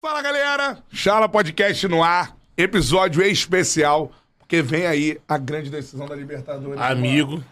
Fala galera, Chala Podcast no ar, episódio especial, porque vem aí a grande decisão da Libertadores. Amigo.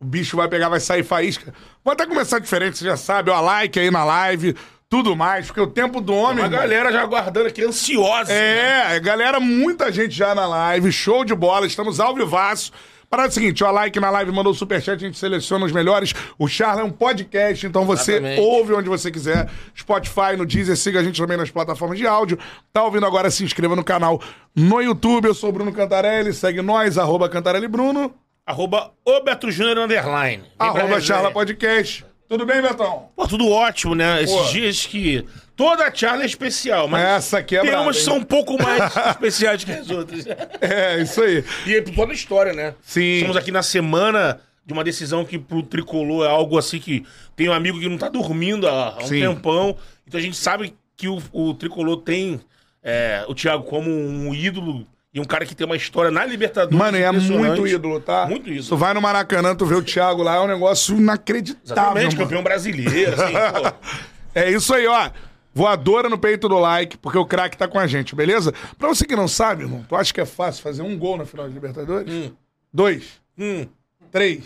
O bicho vai pegar, vai sair faísca. Vou até começar diferente, você já sabe, ó, like aí na live, tudo mais, porque o tempo do homem. A galera já aguardando aqui, ansiosa. É, galera, muita gente já na live, show de bola, estamos ao vivaço. Parada é o seguinte, ó, like na live, mandou o superchat, a gente seleciona os melhores. O Charla é um podcast, então você Exatamente. ouve onde você quiser. Spotify, no Deezer, siga a gente também nas plataformas de áudio. Tá ouvindo agora, se inscreva no canal no YouTube. Eu sou o Bruno Cantarelli, segue nós, arroba Cantarelli Bruno, Arroba o Beto Júnior Underline. Vem pra arroba resenha. Charla Podcast. Tudo bem, Betão? Pô, tudo ótimo, né? Esses Pô. dias que toda a charla é especial, mas Essa aqui é tem umas que hein? são um pouco mais especiais que as outras. É, isso aí. E aí, por toda a história, né? Sim. Estamos aqui na semana de uma decisão que pro Tricolor é algo assim que tem um amigo que não tá dormindo há, há um Sim. tempão. Então a gente sabe que o, o Tricolor tem é, o Thiago como um ídolo e um cara que tem uma história na Libertadores. Mano, é impressionante. muito ídolo, tá? Muito ídolo. Tu vai no Maracanã, tu vê o Thiago lá, é um negócio inacreditável. Exatamente, mano. campeão brasileiro, assim, pô. É isso aí, ó. Voadora no peito do like, porque o craque tá com a gente, beleza? Pra você que não sabe, irmão, tu acha que é fácil fazer um gol na final de Libertadores? Dois? Hum. Três?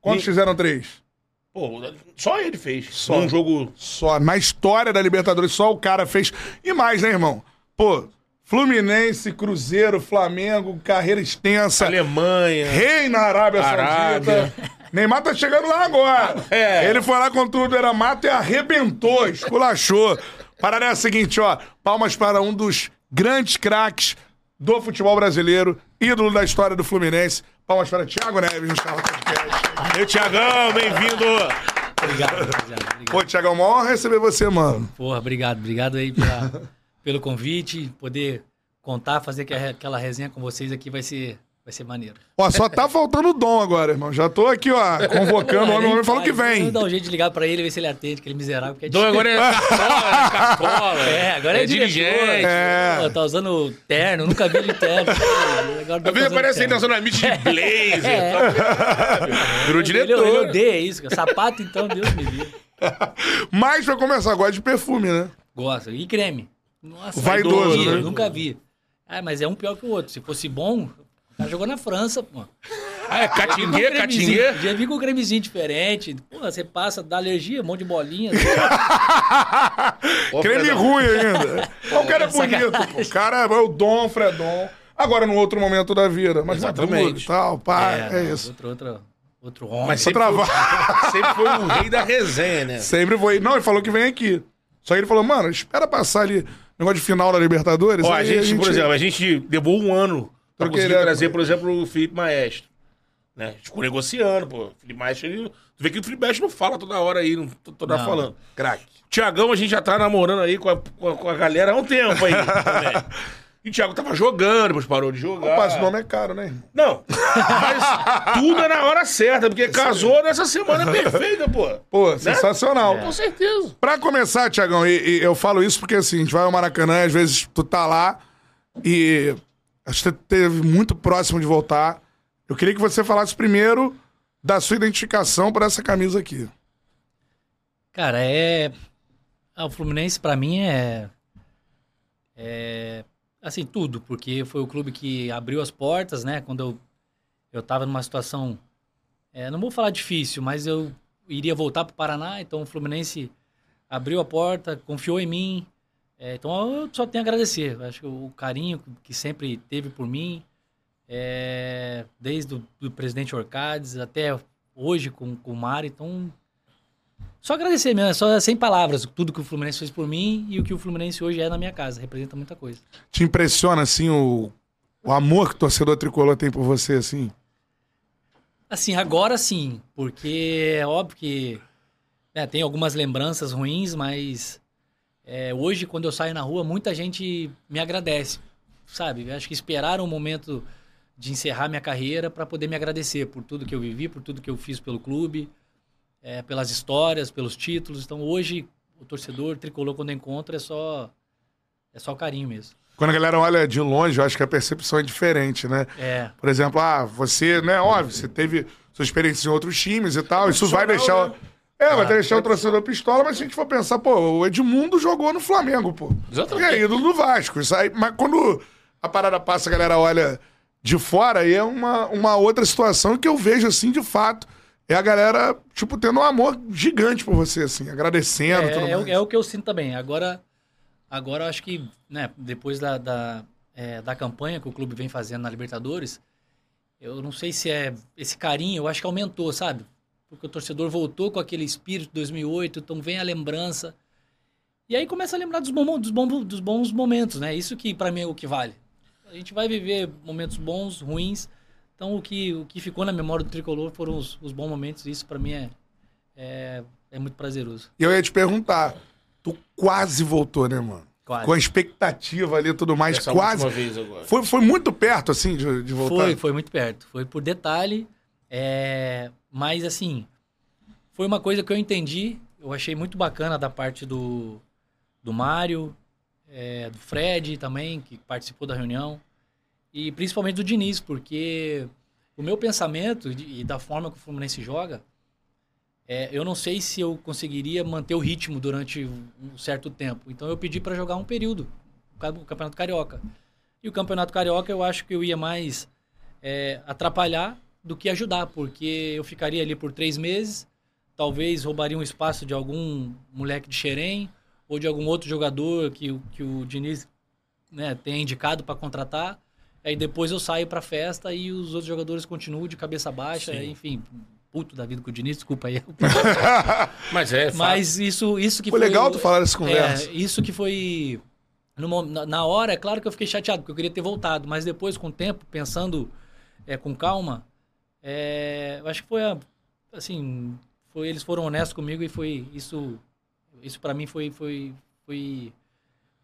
Quantos Hum. fizeram três? Pô, só ele fez. Só. Só um jogo. Só. Na história da Libertadores, só o cara fez. E mais, né, irmão? Pô, Fluminense, Cruzeiro, Flamengo, carreira extensa. Alemanha. Rei na Arábia, Arábia. Saudita. Neymar tá chegando lá agora. É. Ele foi lá com tudo, era mato e arrebentou, esculachou. Parada é a seguinte, ó. Palmas para um dos grandes craques do futebol brasileiro, ídolo da história do Fluminense. Palmas para Thiago Neves no Charla Podcast. Meu Tiagão, bem-vindo. Obrigado, rapaziada. Obrigado. Pô, Thiagão, uma honra receber você, mano. Porra, obrigado. Obrigado aí pela- pelo convite. Poder contar, fazer aquela- aquela resenha com vocês aqui vai ser, vai ser maneiro. Ó, só tá faltando o dom agora, irmão. Já tô aqui, ó, convocando o homem, o homem falou que vem. Vou dar um jeito de ligar pra ele, ver se ele atende, aquele miserável. Que é Dom agora é cartola, é cartola. É, agora é, é diretor. dirigente. É. Pô, tá usando terno, nunca vi de terno. Tá Às vezes usando aparece ele terno. dançando Amit de blazer. É. Virou Ele, ele diretor. odeia isso. cara. Sapato, então, Deus me livre. Mas pra começar, gosta de perfume, né? Gosta. E creme. Nossa, Vaidoso, nunca vi, né? Nunca vi. Ah, mas é um pior que o outro. Se fosse bom, cara jogou na França, pô. Ah, é catinguê, catinguê. Já vi com um cremezinho diferente. Pô, você passa, dá alergia, um monte de bolinha. Creme Fredão. ruim ainda. o cara é bonito, pô. O cara é o Dom, Fredon. Agora, num outro momento da vida. Mas Exatamente. maduro e tal, pá, é, isso. Outro, outro, outro homem. Mas sempre foi, sempre foi o rei da resenha, né? Sempre foi. Não, ele falou que vem aqui. Só que ele falou, mano, espera passar ali negócio de final da Libertadores. Ó, a aí gente, por exemplo, a gente levou um ano pra Pra conseguir querer- trazer, por exemplo, o Felipe Maestro. Né? Ficou negociando, pô. O Felipe Maestro, ele... tu vê que o Felipe Maestro não fala toda hora aí, não tô toda hora falando. Craque. Tiagão, a gente já tá namorando aí com a, com a, com a galera há um tempo aí também. E o Thiago tava jogando, depois parou de jogar. Rapaz, o nome é caro, né? Não, mas tudo é na hora certa, porque casou nessa semana perfeita, pô. Pô, sensacional. Com certeza. Pra começar, Tiagão, e, e eu falo isso porque assim, a gente vai ao Maracanã, às vezes tu tá lá e acho que teve muito próximo de voltar. Eu queria que você falasse primeiro da sua identificação por essa camisa aqui. Cara, é. Ah, o Fluminense, pra mim, é. É. Assim, tudo, porque foi o clube que abriu as portas, né? Quando eu, eu tava numa situação. é, não vou falar difícil, mas eu iria voltar pro Paraná, então o Fluminense abriu a porta, confiou em mim, É, então eu só tenho a agradecer. Acho que o carinho que sempre teve por mim, é, desde o do presidente Orcades até hoje com, com o Mário. Então, só agradecer mesmo, é só sem palavras, tudo que o Fluminense fez por mim e o que o Fluminense hoje é na minha casa. Representa muita coisa. Te impressiona, assim, o, o amor que o torcedor tricolor tem por você, assim? Assim, agora sim, porque é óbvio que né, tem algumas lembranças ruins, mas é, hoje, quando eu saio na rua, muita gente me agradece, sabe? Eu acho que esperaram o momento de encerrar minha carreira para poder me agradecer por tudo que eu vivi, por tudo que eu fiz pelo clube, é, pelas histórias, pelos títulos. Então, hoje, o torcedor tricolor, quando encontra, é só, é só carinho mesmo. Quando a galera olha de longe, eu acho que a percepção é diferente, né? É. Por exemplo, ah, você, né, óbvio, você teve sua experiência em outros times e tal, isso vai deixar. É, vai deixar o torcedor pistola, mas se a gente for pensar, pô, o Edmundo jogou no Flamengo, pô. Exatamente. E é ídolo do Vasco. Isso aí, mas quando a parada passa, a galera olha de fora, aí é uma, uma outra situação que eu vejo, assim, de fato. É a galera, tipo, tendo um amor gigante por você, assim, agradecendo e tudo É, é, mais. o- é o que eu sinto também. Agora, agora eu acho que, né, depois da, da, é, da campanha que o clube vem fazendo na Libertadores, eu não sei se é esse carinho, eu acho que aumentou, sabe? Porque o torcedor voltou com aquele espírito de 2008, então vem a lembrança. E aí começa a lembrar dos, bom, dos, bom, dos bons momentos, né? Isso que pra mim é o que vale. A gente vai viver momentos bons, ruins. Então o que, o que ficou na memória do tricolor foram os, os bons momentos. Isso pra mim é, é, é muito prazeroso. E eu ia te perguntar, tu quase voltou, né, mano? Quase. Com a expectativa ali e tudo mais, Essa quase. vez agora. Foi, foi muito perto, assim, de, de voltar? Foi, foi muito perto. Foi por detalhe. é, Mas, assim, foi uma coisa que eu entendi. Eu achei muito bacana da parte do, do Mário, é, do Fred também, que participou da reunião. E principalmente do Diniz, porque o meu pensamento e da forma que o Fluminense joga, é, eu não sei se eu conseguiria manter o ritmo durante um certo tempo. Então eu pedi para jogar um período, o ca- o Campeonato Carioca. E o Campeonato Carioca eu acho que eu ia mais é, atrapalhar do que ajudar, porque eu ficaria ali por três meses, talvez roubaria um espaço de algum moleque de Xerém ou de algum outro jogador que, o- que o Diniz né, tenha indicado para contratar. Aí depois eu saio para festa e os outros jogadores continuam de cabeça baixa, Sim. enfim, puto da vida com o Diniz, desculpa aí. Mas é, fato. Mas isso, isso que Foi foi. legal tu falar essa conversa. É, isso que foi. no na hora, é claro que eu fiquei chateado, porque eu queria ter voltado, mas depois, com o tempo, pensando é, com calma, é, eu acho que foi a- assim. Foi, eles foram honestos comigo e foi. Isso, isso para mim foi. foi, foi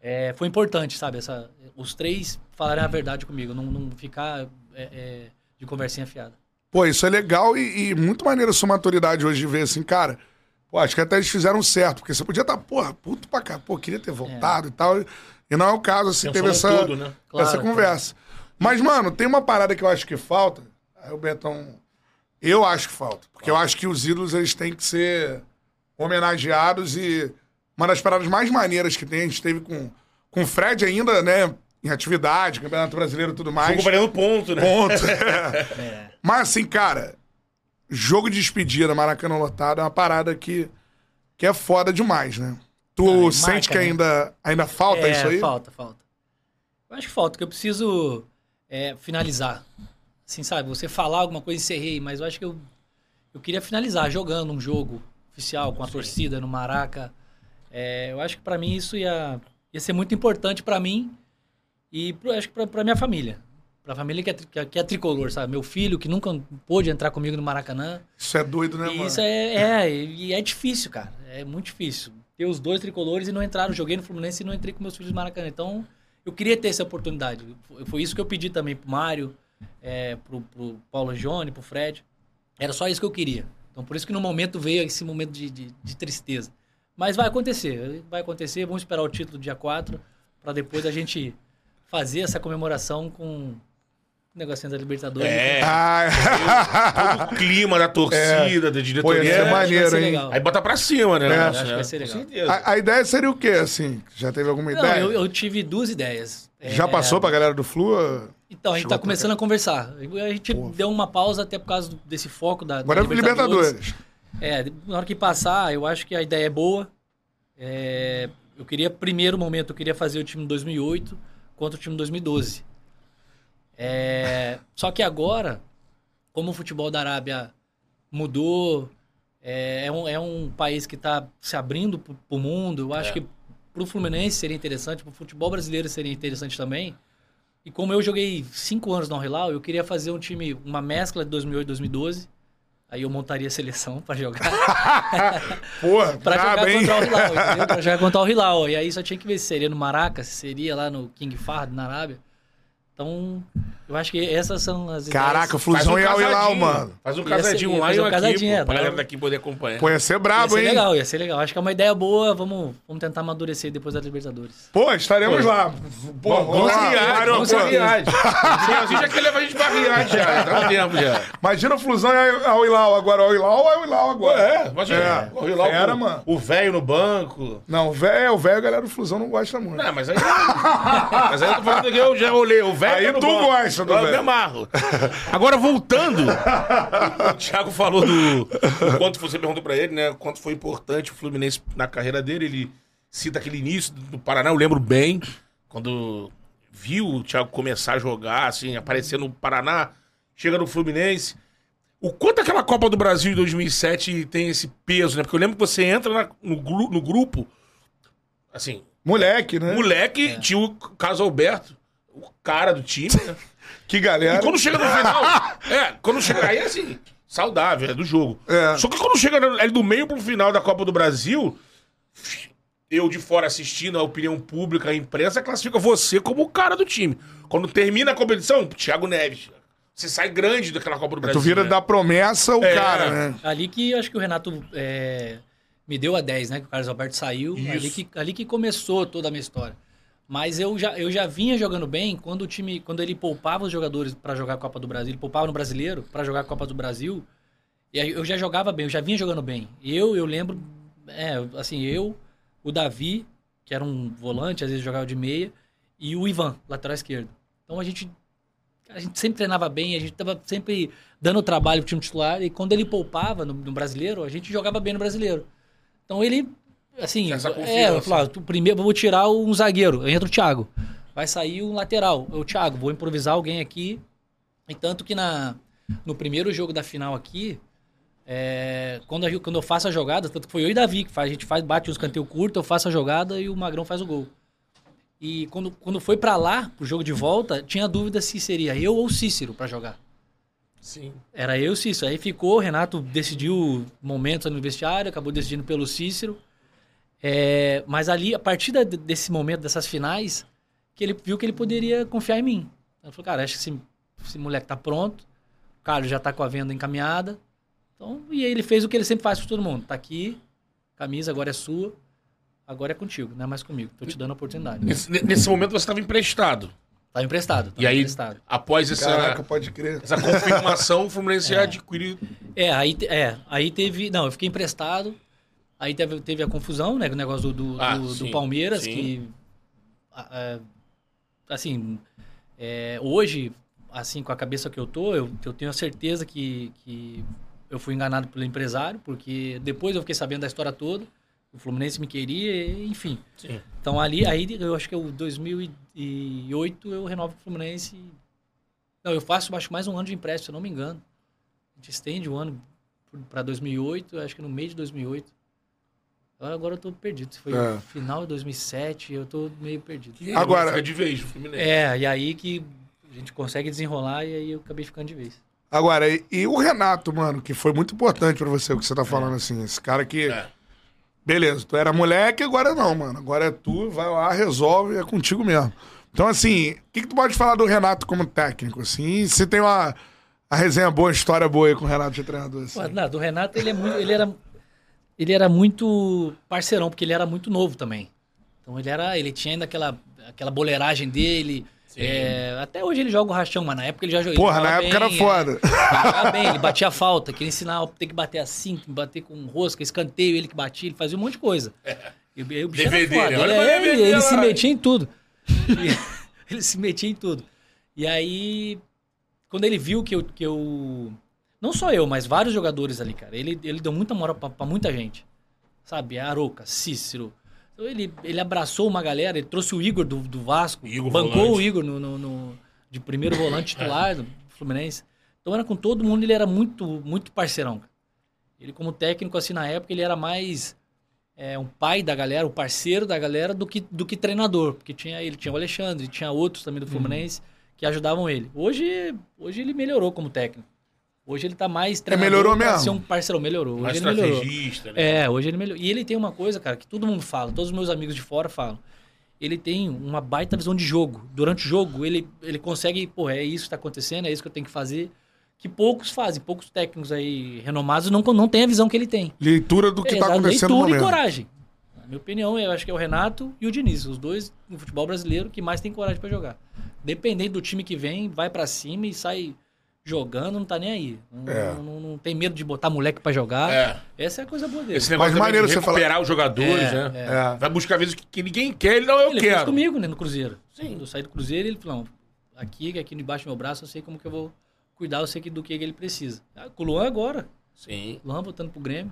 é, foi importante, sabe? Essa, os três falarem a verdade comigo, não, não ficar é, é, de conversinha fiada. Pô, isso é legal e, e muito maneiro a sua maturidade hoje de ver assim, cara. Pô, acho que até eles fizeram certo, porque você podia estar, porra, puto pra cá, pô, queria ter voltado e tal. E não é o caso, assim, Pensou teve essa, todo, né? Claro, essa conversa. Mas, mano, tem uma parada que eu acho que falta. Aí o Betão. Eu acho que falta. Porque eu acho que os ídolos eles têm que ser homenageados e uma das paradas mais maneiras que tem, a gente teve com, com o Fred ainda, né? Em atividade, Campeonato Brasileiro e tudo mais. Ficou valendo ponto, né? Ponto. É. Mas assim, cara, jogo de despedida, Maracanã lotado, é uma parada que, que é foda demais, né? Tu sente marca, que né? ainda, ainda falta é, isso aí? Falta, falta. Eu acho que falta, que eu preciso é, finalizar. Assim, sabe? Você falar alguma coisa, encerrei, mas eu acho que eu, eu queria finalizar jogando um jogo oficial com a torcida no Maraca. É, eu acho que pra mim isso ia, ia ser muito importante pra mim e pro, acho que pra, pra minha família. Pra família que é, que é, que é tricolor, sabe? Meu filho que nunca pôde entrar comigo no Maracanã. Isso é doido, né, E mano? isso é, é, e é difícil, cara. É muito difícil. Ter os dois tricolores e não entraram. Joguei no Fluminense e não entrei com meus filhos no Maracanã. Então, eu queria ter essa oportunidade. Foi isso que eu pedi também pro Mário, é, pro, pro Paulo Johnny, pro Fred. Era só isso que eu queria. Então, por isso que no momento veio esse momento de, de, de tristeza. Mas vai acontecer. Vai acontecer. Vamos esperar o título dia 4 para depois a gente fazer essa comemoração com o negocinho da Libertadores. É. Ah, Todo o clima da torcida, da diretoria. Pô, ia ser É, maneiro, hein? Aí bota pra cima, né? É. Nossa, Acho que é. vai ser legal. A, a ideia seria o quê, assim? Já teve alguma Não, ideia? eu, eu tive duas ideias. Já É, passou pra galera do Flu? Então, a gente tá a começando a conversar. A gente deu uma pausa até por causa desse foco da, da Agora é Libertadores. É, na hora que passar, eu acho que a ideia é boa. É, eu queria, primeiro momento, eu queria fazer o time de 2008 contra o time de 2012. É, só que agora, como o futebol da Arábia mudou, é, é um, é um país que está se abrindo para o mundo, eu acho É. que para o Fluminense seria interessante, para o futebol brasileiro seria interessante também. E como eu joguei cinco anos no Al-Hilal, eu queria fazer um time, uma mescla de 2008 e 2012. Aí eu montaria a seleção para jogar. Porra, Pra jogar hein? contra o Hilal, entendeu? Pra jogar contra o Hilal. E aí só tinha que ver se seria no Maracas, se seria lá no King Fahd, na Arábia. Então, eu acho que essas são as Caraca, ideias. Flusão e Al Hilal, casadinho, mano. Faz um Ia casadinho ia lá e um um aqui, casadinho, pô, é, pra dá- galera daqui poder acompanhar. Pô, ia ser Ia brabo, ser hein? legal, ia ser legal. Acho que é uma ideia boa, vamos, vamos tentar amadurecer depois da Libertadores. Pô, estaremos Pô. lá. Pô, Bom, vamos lá, Riad, Mário, vamos pô. a Riad. Assim já quer levar a gente pra Riad já, tá no tempo já. Imagina o Flusão e Hilal agora. Al Hilal agora? É, imagina. É. O Era, mano. O velho no banco. Não, o velho, o velho, a galera do Flusão não gosta muito. Não, mas aí. mas aí eu tô falando que eu já olhei. O velho. Aí tá no tu banco. gosta do Eu velho. me amarro. Agora, voltando. o Thiago falou do. o quanto você perguntou pra ele, né? Quanto foi importante o Fluminense na carreira dele. Ele cita aquele início do Paraná, eu lembro bem. Quando viu o Thiago começar a jogar, assim, aparecer no Paraná, chega no Fluminense. O quanto aquela Copa do Brasil de 2007 tem esse peso, né? Porque eu lembro que você entra na- no, no grupo, assim, Moleque, né? moleque, tinha o Carlos Alberto, o cara do time, né? Que galera. E quando chega no final, é, quando chega aí, é assim, saudável, é do jogo. É. Só que quando chega ali do meio pro final da Copa do Brasil, eu de fora assistindo a opinião pública, a imprensa, classifica você como o cara do time. Quando termina a competição, Thiago Neves. Você sai grande daquela Copa do Brasil. Tu vira né? da promessa o É. cara, né? Ali que acho que o Renato é, me deu a 10, né? Que o Carlos Alberto saiu. Ali que, ali que começou toda a minha história. Mas eu já, eu já vinha jogando bem quando o time, quando ele poupava os jogadores para jogar a Copa do Brasil, ele poupava no brasileiro para jogar a Copa do Brasil. E eu já jogava bem, eu já vinha jogando bem. Eu, eu lembro, é, assim, eu, o Davi, que era um volante, às vezes jogava de meia, e o Ivan, lateral esquerdo. Então a gente a gente sempre treinava bem, a gente tava sempre dando trabalho pro time titular, e quando ele poupava no, no brasileiro, a gente jogava bem no brasileiro. Então ele, assim, Essa é, eu tu primeiro vou tirar um zagueiro, entra o Thiago. Vai sair um lateral, é o Thiago, vou improvisar alguém aqui. E tanto que na, no primeiro jogo da final aqui, é, quando, a- quando eu faço a jogada, tanto que foi eu e Davi que faz, a gente faz, bate os canteiros curtos, eu faço a jogada e o Magrão faz o gol. E quando, quando foi pra lá, pro jogo de volta, tinha dúvida se seria eu ou Cícero pra jogar. Sim. Era eu e Cícero. Aí ficou, o Renato decidiu momentos no vestiário, acabou decidindo pelo Cícero. É, mas ali, a partir da- desse momento, dessas finais, que ele viu que ele poderia confiar em mim. Ele falou, cara, acho que esse, esse moleque tá pronto, o Carlos já tá com a venda encaminhada. Então, e aí ele fez o que ele sempre faz com todo mundo. Tá aqui, camisa agora é sua, agora é contigo, não é mais comigo. Tô te dando a oportunidade. Nesse, nesse momento você estava emprestado. Tá emprestado. Tá E aí, emprestado. após essa, Caraca, pode crer. essa confirmação, o Fluminense adquiriu. É, aí, é, aí teve. Não, eu fiquei emprestado. Aí teve, teve a confusão, né? O negócio do, do, Ah, do- do sim, Palmeiras, sim. que. a- assim, é, hoje, assim, com a cabeça que eu tô, eu, eu tenho a certeza que, que eu fui enganado pelo empresário, porque depois eu fiquei sabendo da história toda. O Fluminense me queria, enfim. Sim. Então ali, aí eu acho que é o 2008 eu renovo com o Fluminense. Não, eu faço acho mais um ano de empréstimo, se eu não me engano. A gente estende o ano para 2008, eu acho que no meio de 2008. Agora, eu tô perdido. Se foi É. final de 2007, eu tô meio perdido. Agora- Fica de vez o Fluminense. É, e aí que a gente consegue desenrolar e aí eu acabei ficando de vez. Agora, e, e o Renato, mano, que foi muito importante pra você o que você tá falando assim. Esse cara que. É. Beleza, tu era moleque, agora não, mano. Agora é tu, vai lá, resolve, é contigo mesmo. Então, assim, o que, que tu pode falar do Renato como técnico, assim? Se tem uma, a resenha boa, história boa aí com o Renato de treinador, assim. Pô, não, do Renato, ele, é muito, ele, era, ele era muito parceirão, porque ele era muito novo também. Então ele era. Ele tinha ainda aquela, aquela boleiragem dele. É, até hoje ele joga o rachão, mas na época ele já jogou. Porra, ele na época era foda. É, ele jogava bem, ele batia falta, queria ensinar ó, tem que bater assim, tem que bater com rosca, escanteio, ele que batia, ele fazia um monte de coisa. E, o- o bicho era DVD, foda, ele, Olha é- ele- DVD ele lá. se metia em tudo. Ele se metia em tudo. E aí, quando ele viu que eu, que eu. Não só eu, mas vários jogadores ali, cara. Ele, ele deu muita moral pra, pra muita gente. Sabe? Aroca, Cícero, Então ele, ele abraçou uma galera, ele trouxe o Igor do, do Vasco, Igor bancou volante. o Igor no, no- no- de primeiro volante titular do Fluminense. Então era com todo mundo, ele era muito, muito parceirão. cara. Ele como técnico, assim, na época, ele era mais é, um pai da galera, o parceiro da galera, do que, do que treinador. Porque tinha, ele tinha o Alexandre, tinha outros também do Fluminense que ajudavam ele. Hoje, hoje ele melhorou como técnico. Hoje ele tá mais treinador melhorou pra mesmo? ser um parceirão, melhorou. Hoje Mais ele melhorou. né? É, hoje ele melhorou. E ele tem uma coisa, cara, que todo mundo fala, todos os meus amigos de fora falam. Ele tem uma baita visão de jogo. Durante o jogo, ele, ele consegue, pô, é isso que tá acontecendo, é isso que eu tenho que fazer. Que poucos fazem, poucos técnicos aí renomados não, não têm a visão que ele tem. Leitura do que É, tá exato, acontecendo no leitura e momento. coragem. Na minha opinião, eu acho que é o Renato e o Diniz, os dois no futebol brasileiro que mais tem coragem pra jogar. Dependendo do time que vem, vai pra cima e sai jogando, não tá nem aí. Não, É. não- não- não tem medo de botar moleque pra jogar. É. Essa é a coisa boa dele. Esse negócio Mas maneiro de você recuperar falar- os jogadores, É, né? É. Vai buscar vezes que, que ninguém quer, ele não, eu ele fez quero. comigo, né, no Cruzeiro. Sim. Quando eu saí do Cruzeiro, ele falou, aqui, aqui debaixo do meu braço, eu sei como que eu vou cuidar, eu sei que, do que ele precisa. Ah, com o Luan agora. Sim. Luan voltando pro Grêmio.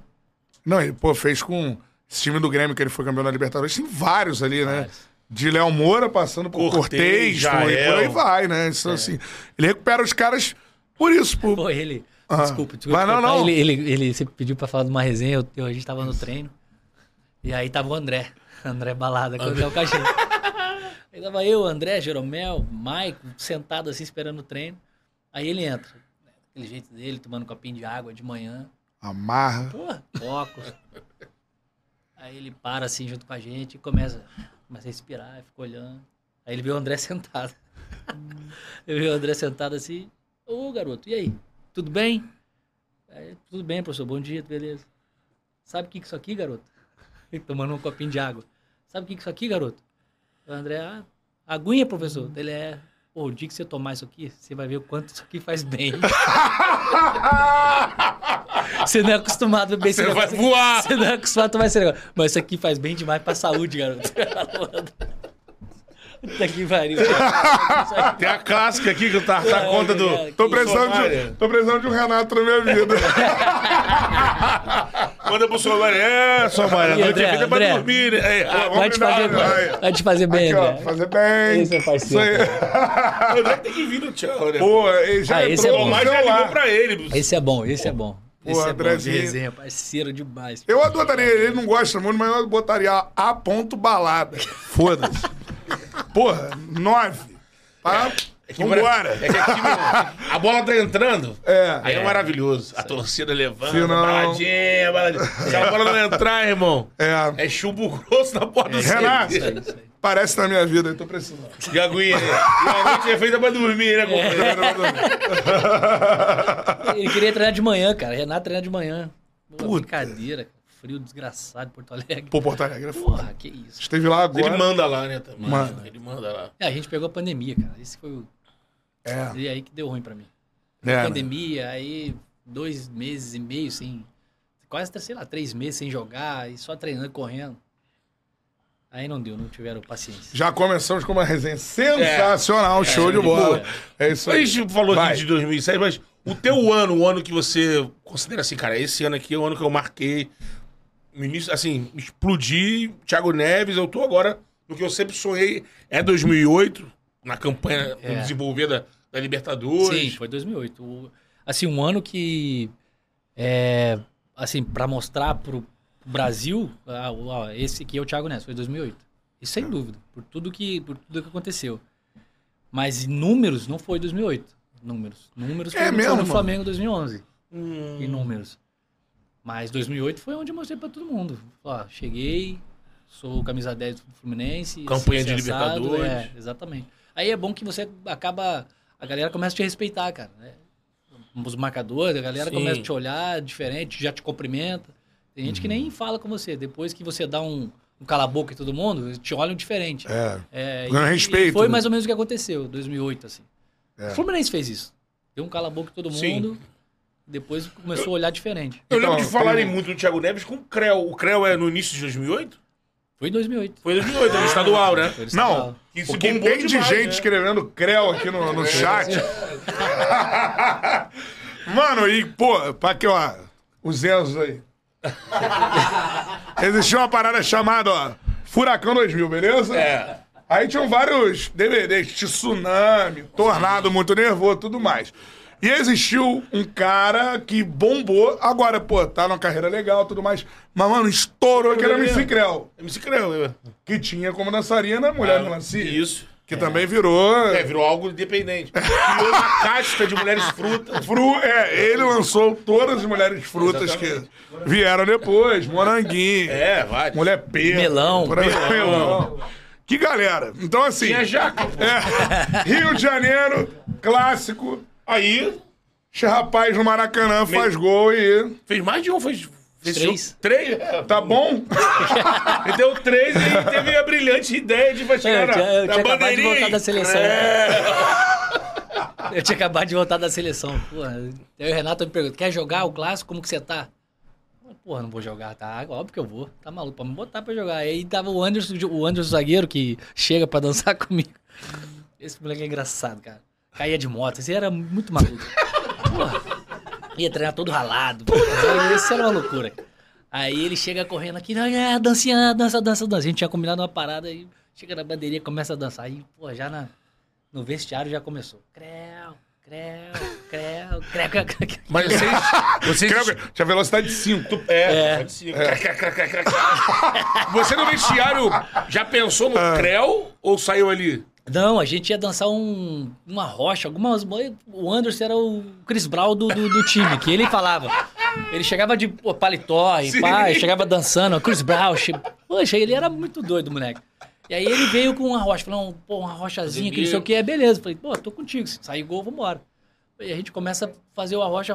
Não, ele, pô, fez com esse time do Grêmio que ele foi campeão da Libertadores. Tem vários ali, né? Vários. De Léo Moura passando por Cortez, Cortez, por aí vai, né? Isso, assim, ele recupera os caras por isso, por... Pô, ele. Ah. Desculpa, desculpa. Vai, não, não. Ele, ele, ele você pediu pra falar de uma resenha, eu, eu- a gente tava no treino. E aí tava o André. André Balada, quando é o cachê. Aí tava eu, André, Jeromel, Maico, sentado assim, esperando o treino. Aí ele entra. Aquele jeito dele, tomando um copinho de água de manhã. Amarra. Porra, óculos. Aí ele para assim junto com a gente e começa, começa a respirar, fica olhando. Aí ele vê o André sentado. ele vê o André sentado assim. Ô garoto, e aí? Tudo bem? Aí, tudo bem, professor, bom dia, beleza. Sabe o que que é isso aqui, garoto? Tomando um copinho de água. Sabe o que que é isso aqui, garoto? O André, ah, aguinha, professor. Ele é. Pô, o dia que você tomar isso aqui, você vai ver o quanto isso aqui faz bem. Você não é acostumado a beber esse Você vai negócio voar. Você não é acostumado a tomar esse negócio. Mas isso aqui faz bem demais pra saúde, garoto. Puta que pariu. Tem a clássica aqui que tá, tá a conta do. cara, Tô precisando, de, tô precisando de um Renato na minha vida. Manda pro Somália. É, Somália, a noite André, é feita pra André? dormir, né? É, ah, Vai te fazer, Aí. vai te fazer bem, Aqui, ó, fazer bem. Esse é parceiro, Isso aí. o André tem que vir no tchau, né? Pô, ele já Ah, esse entrou é bom. Tomás já ligou pra ele. Esse é bom, esse é bom. Esse é bom de Andrezinho. resenha, parceiro demais. Eu adotaria, ele não gosta muito, mas eu botaria a ponto balada. Foda-se. Porra, nove. Tá? É que, Vambora. é que aqui, meu, a bola tá entrando. É. Aí é, maravilhoso. A torcida levando, Se não- baladinha, baladinha. Se a bola não entrar, irmão, É. é chumbo grosso na porta do Renato. Isso aí, centro. isso aí. Parece na minha vida, eu tô precisando. E a aguinha, né? A noite é feita pra dormir, né, companheiro? Ele queria treinar de manhã, cara. Renato treinar de manhã. Pô, brincadeira, cara. Frio desgraçado em Porto Alegre. Pô, Porto Alegre é foda. Porra, que isso. Esteve lá agora. Ele manda lá, né? Manda. Manda. Ele manda lá. É, a gente pegou a pandemia, cara. Esse foi o. É. E aí que deu ruim pra mim. É, né? pandemia, aí dois meses e meio sem. Quase, sei lá, três meses sem jogar e só treinando, correndo. Aí não deu, não tiveram paciência. Já começamos com uma resenha sensacional, show de bola. É isso A aí. gente falou Vai. aqui de 2007, mas o teu ano, o ano que você considera assim, cara, esse ano aqui é o ano que eu marquei. No início, assim, explodi, Thiago Neves, eu tô agora no que eu sempre sonhei, é 2008, na campanha É. no desenvolver da, da Libertadores. Sim, foi 2008. O- assim, um ano que, é, assim, para mostrar pro Brasil, ah, ó, esse aqui é o Thiago Neves, foi 2008. Isso sem dúvida, por tudo que, por tudo que aconteceu. Mas em números não foi 2008. Números. Números É foi no- mesmo, mano? Flamengo 2011. Hum. Em números. Mas 2008 foi onde eu mostrei pra todo mundo. Ó, cheguei, sou camisa 10 do Fluminense. Campanha de Libertadores. É, exatamente. Aí é bom que você acaba. A galera começa a te respeitar, cara. né? Os marcadores, a galera Sim. começa a te olhar diferente, já te cumprimenta. Tem gente que nem fala com você. Depois que você dá um, um cala-boca em todo mundo, eles te olham diferente. É. É, Ganha e- respeito, e foi né? mais ou menos o que aconteceu, 2008, assim. É. O Fluminense fez isso. Deu um cala-boca em todo Sim. Depois começou a olhar diferente. Eu lembro Então, de falarem muito do Thiago Neves com o Creu. O Creu é no início de 2008? Foi em 2008. Foi 2008, no estadual, né? Foi no Não, estadual. Que se o que bombou tem de demais, gente né? escrevendo creu aqui no, no chat. Mano, e, pô, pra que, ó, os Enzos aí. Existia uma parada chamada, ó, Furacão 2000, beleza? É. Aí tinham vários DVDs, tsunami, tornado muito nervoso, tudo mais. E existiu um cara que bombou, agora, pô, tá numa carreira legal, tudo mais. Mas, mano, estourou que era MC Creu. MC Creu, é. Que tinha como dançarina Mulher Melancia. Isso. Que também virou. É, virou algo independente. Criou uma casta de mulheres frutas. Fru, é, ele lançou todas as mulheres frutas que vieram depois. Moranguinho. É, vai. Mulher pera. Melão. aí, melão. Que galera. Então, assim. Tinha jaca. é, Rio de Janeiro, clássico. Aí, Esse rapaz no Maracanã faz gol e. fez mais de um, fez... fez Três. Três? É, Tá bom? Ele deu três e teve a brilhante ideia de vai chegar É, eu na, eu na tinha acabado de voltar da seleção. É. Eu tinha acabado de voltar da seleção. Porra, e o Renato me perguntam, quer jogar o clássico? Como que você tá? Porra, não vou jogar, tá? Óbvio que eu vou. Tá maluco, pra me botar pra jogar. Aí tava o Anderson, o Anderson zagueiro, que chega pra dançar comigo. Esse moleque é engraçado, cara. Caía de moto, esse era muito maluco. Porra, ia treinar todo ralado. Esse era uma loucura. Aí ele chega correndo aqui, "Não, é, dancinha, dança, dança, dança. A gente tinha combinado uma parada aí, chega na bandeirinha, começa a dançar. Aí, pô, já na, no vestiário já começou. Creu, creu, creu, creu, creu, creu, creu. Mas vocês... vocês... Creu- Tinha velocidade 5. É, pode ser. Você no vestiário já pensou no Ah. Creu ou saiu ali? Não, a gente ia dançar um, uma rocha, algumas. O Anderson era o Chris Brown do, do, do time, que ele falava. Ele chegava de pô, paletó e Sim. e chegava dançando, Chris Brown. che- Poxa, ele era muito doido, moleque. E aí ele veio com uma rocha, falou, pô, uma rochazinha que não sei o que, é beleza. Falei, pô, tô contigo, se sair gol, vambora. E a gente começa a fazer o arrocha,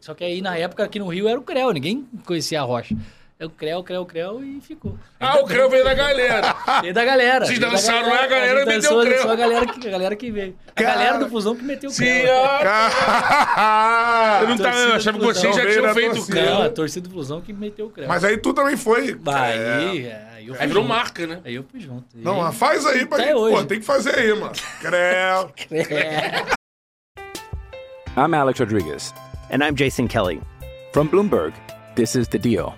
só que aí na época aqui no Rio era o Creu, ninguém conhecia a rocha. É o Creu, Creu, Creu e ficou. Ah, o Creu veio da galera. E da galera. Vocês veio da dançaram lá, a galera gente meteu o Creu. Só a galera que, a galera que veio. A galera do Fusão que meteu o Sim, Creu. ó. Eu não tá, eu achava que do vocês Fusão. já Veio tinham feito o torcida. Não, a Creu. torcida do Fusão que meteu o Creu. Mas aí tu também foi. Aí, é, aí eu fui Aí virou junto. marca, né? Aí eu fui junto. E Não, aí- mas faz aí pra Até gente. hoje. Pô, tem que fazer aí, mano. Creu. É. I'm Alex Rodriguez. And I'm Jason Kelly. From Bloomberg, this is The Deal.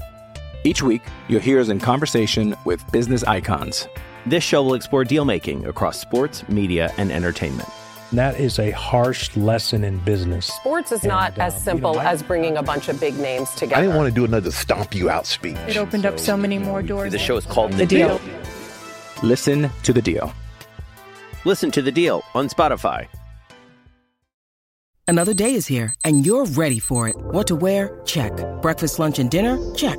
Each week, you'll hear us in conversation with business icons. This show will explore deal making across sports, media, and entertainment. That is a harsh lesson in business. Sports is not And, as simple you know, I- as bringing a bunch of big names together. I didn't want to do another stomp you out speech. It opened up so many more doors. The show is called The Deal. Listen to The Deal. Listen to The Deal on Spotify. Another day is here, and you're ready for it. What to wear? Check. Breakfast, lunch, and dinner? Check.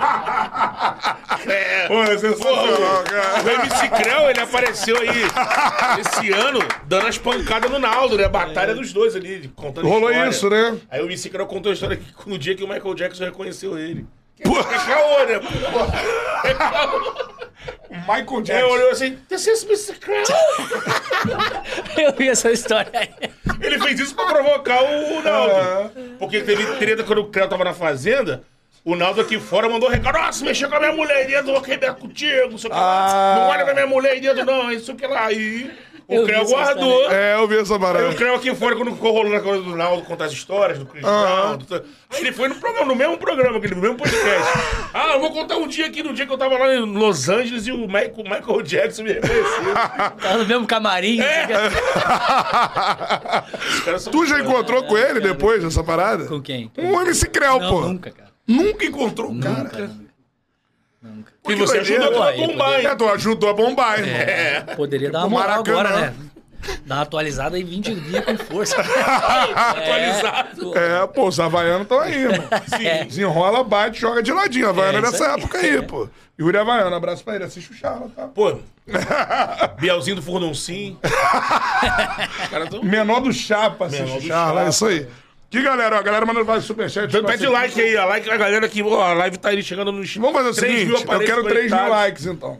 Pô, é sensacional, cara. O MC Creu, ele apareceu aí esse ano dando as pancadas no Naldo, né? A batalha dos dois ali, contando Rolou história. isso, né? Aí o MC Creu contou a história que no dia que o Michael Jackson reconheceu ele. É caô, né? pô? É caô. O Michael Aí Jackson. olhou assim, this is Mr. Creu. Eu vi essa história aí. Ele fez isso pra provocar o Naldo. Porque teve treta quando o Creu tava na fazenda. O Naldo aqui fora mandou um recado: Nossa, mexeu com a minha mulher aí dentro, eu vou quebrar contigo, não sei o que lá. Não olha pra minha mulher aí dentro, não, isso que lá. Aí o Creu guardou. É, eu vi essa Aí o parada. Creu aqui fora, quando ficou rolando a coisa do Naldo contar as histórias do Chris Brown. do- Aí ele foi no programa, no mesmo programa, aquele no mesmo podcast. ah, eu vou contar um dia aqui, no dia que eu tava lá em Los Angeles e o Michael, Michael Jackson me reconheceu. Tava no mesmo camarim. É. são- Tu já encontrou com ele depois dessa parada? Com quem? Um MC Creu, pô. nunca, cara. Nunca encontrou o cara. Nunca, nunca. Nunca. E você ajudou a aí bombar, hein? É, tu ajudou a bombar, irmão. É. Poderia dar uma moral Maracanã. agora, né? Dar uma atualizada em 20 dias com força. Atualizado. É, pô, os havaianos estão aí, irmão. É. Desenrola, bate, joga de ladinho. É, é isso dessa aí. época aí, pô. Yuri Havaiano, abraço pra ele. Assiste o Charla, tá? Pô, Bielzinho do tão... Menor do Chapa, assiste Menor o Charla, Chapa. é isso aí. Que galera, ó, a galera mandando vários superchats. Então pede like aí, a like a galera aqui. Ó, a live tá aí chegando nos Vamos fazer o 3 mil seguinte, eu quero 3 mil likes, então.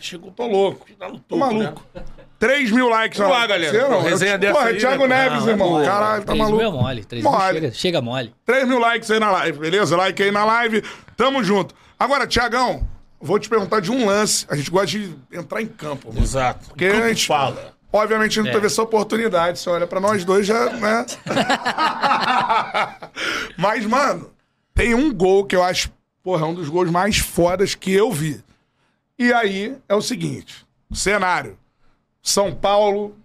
Chegou Tô louco. Tá no Tô topo, maluco. né? 3 mil likes Vamos lá, galera. Você não, Uma resenha eu- dessa Porra, é Thiago né? Neves, Não, irmão. Caralho, tá 3 mil maluco. é mole. 3 mil Mole. chega, chega mole. 3 mil likes aí na live, beleza? Like aí na live. Tamo junto. Agora, Tiagão, vou te perguntar de um lance. A gente gosta de entrar em campo. mano. Exato. Porque Campo a gente fala. Obviamente não É. teve essa oportunidade. Você olha pra nós dois já, né? Mas, mano, tem um gol que eu acho, porra, é um dos gols mais fodas que eu vi. E aí é o seguinte: cenário. São Paulo,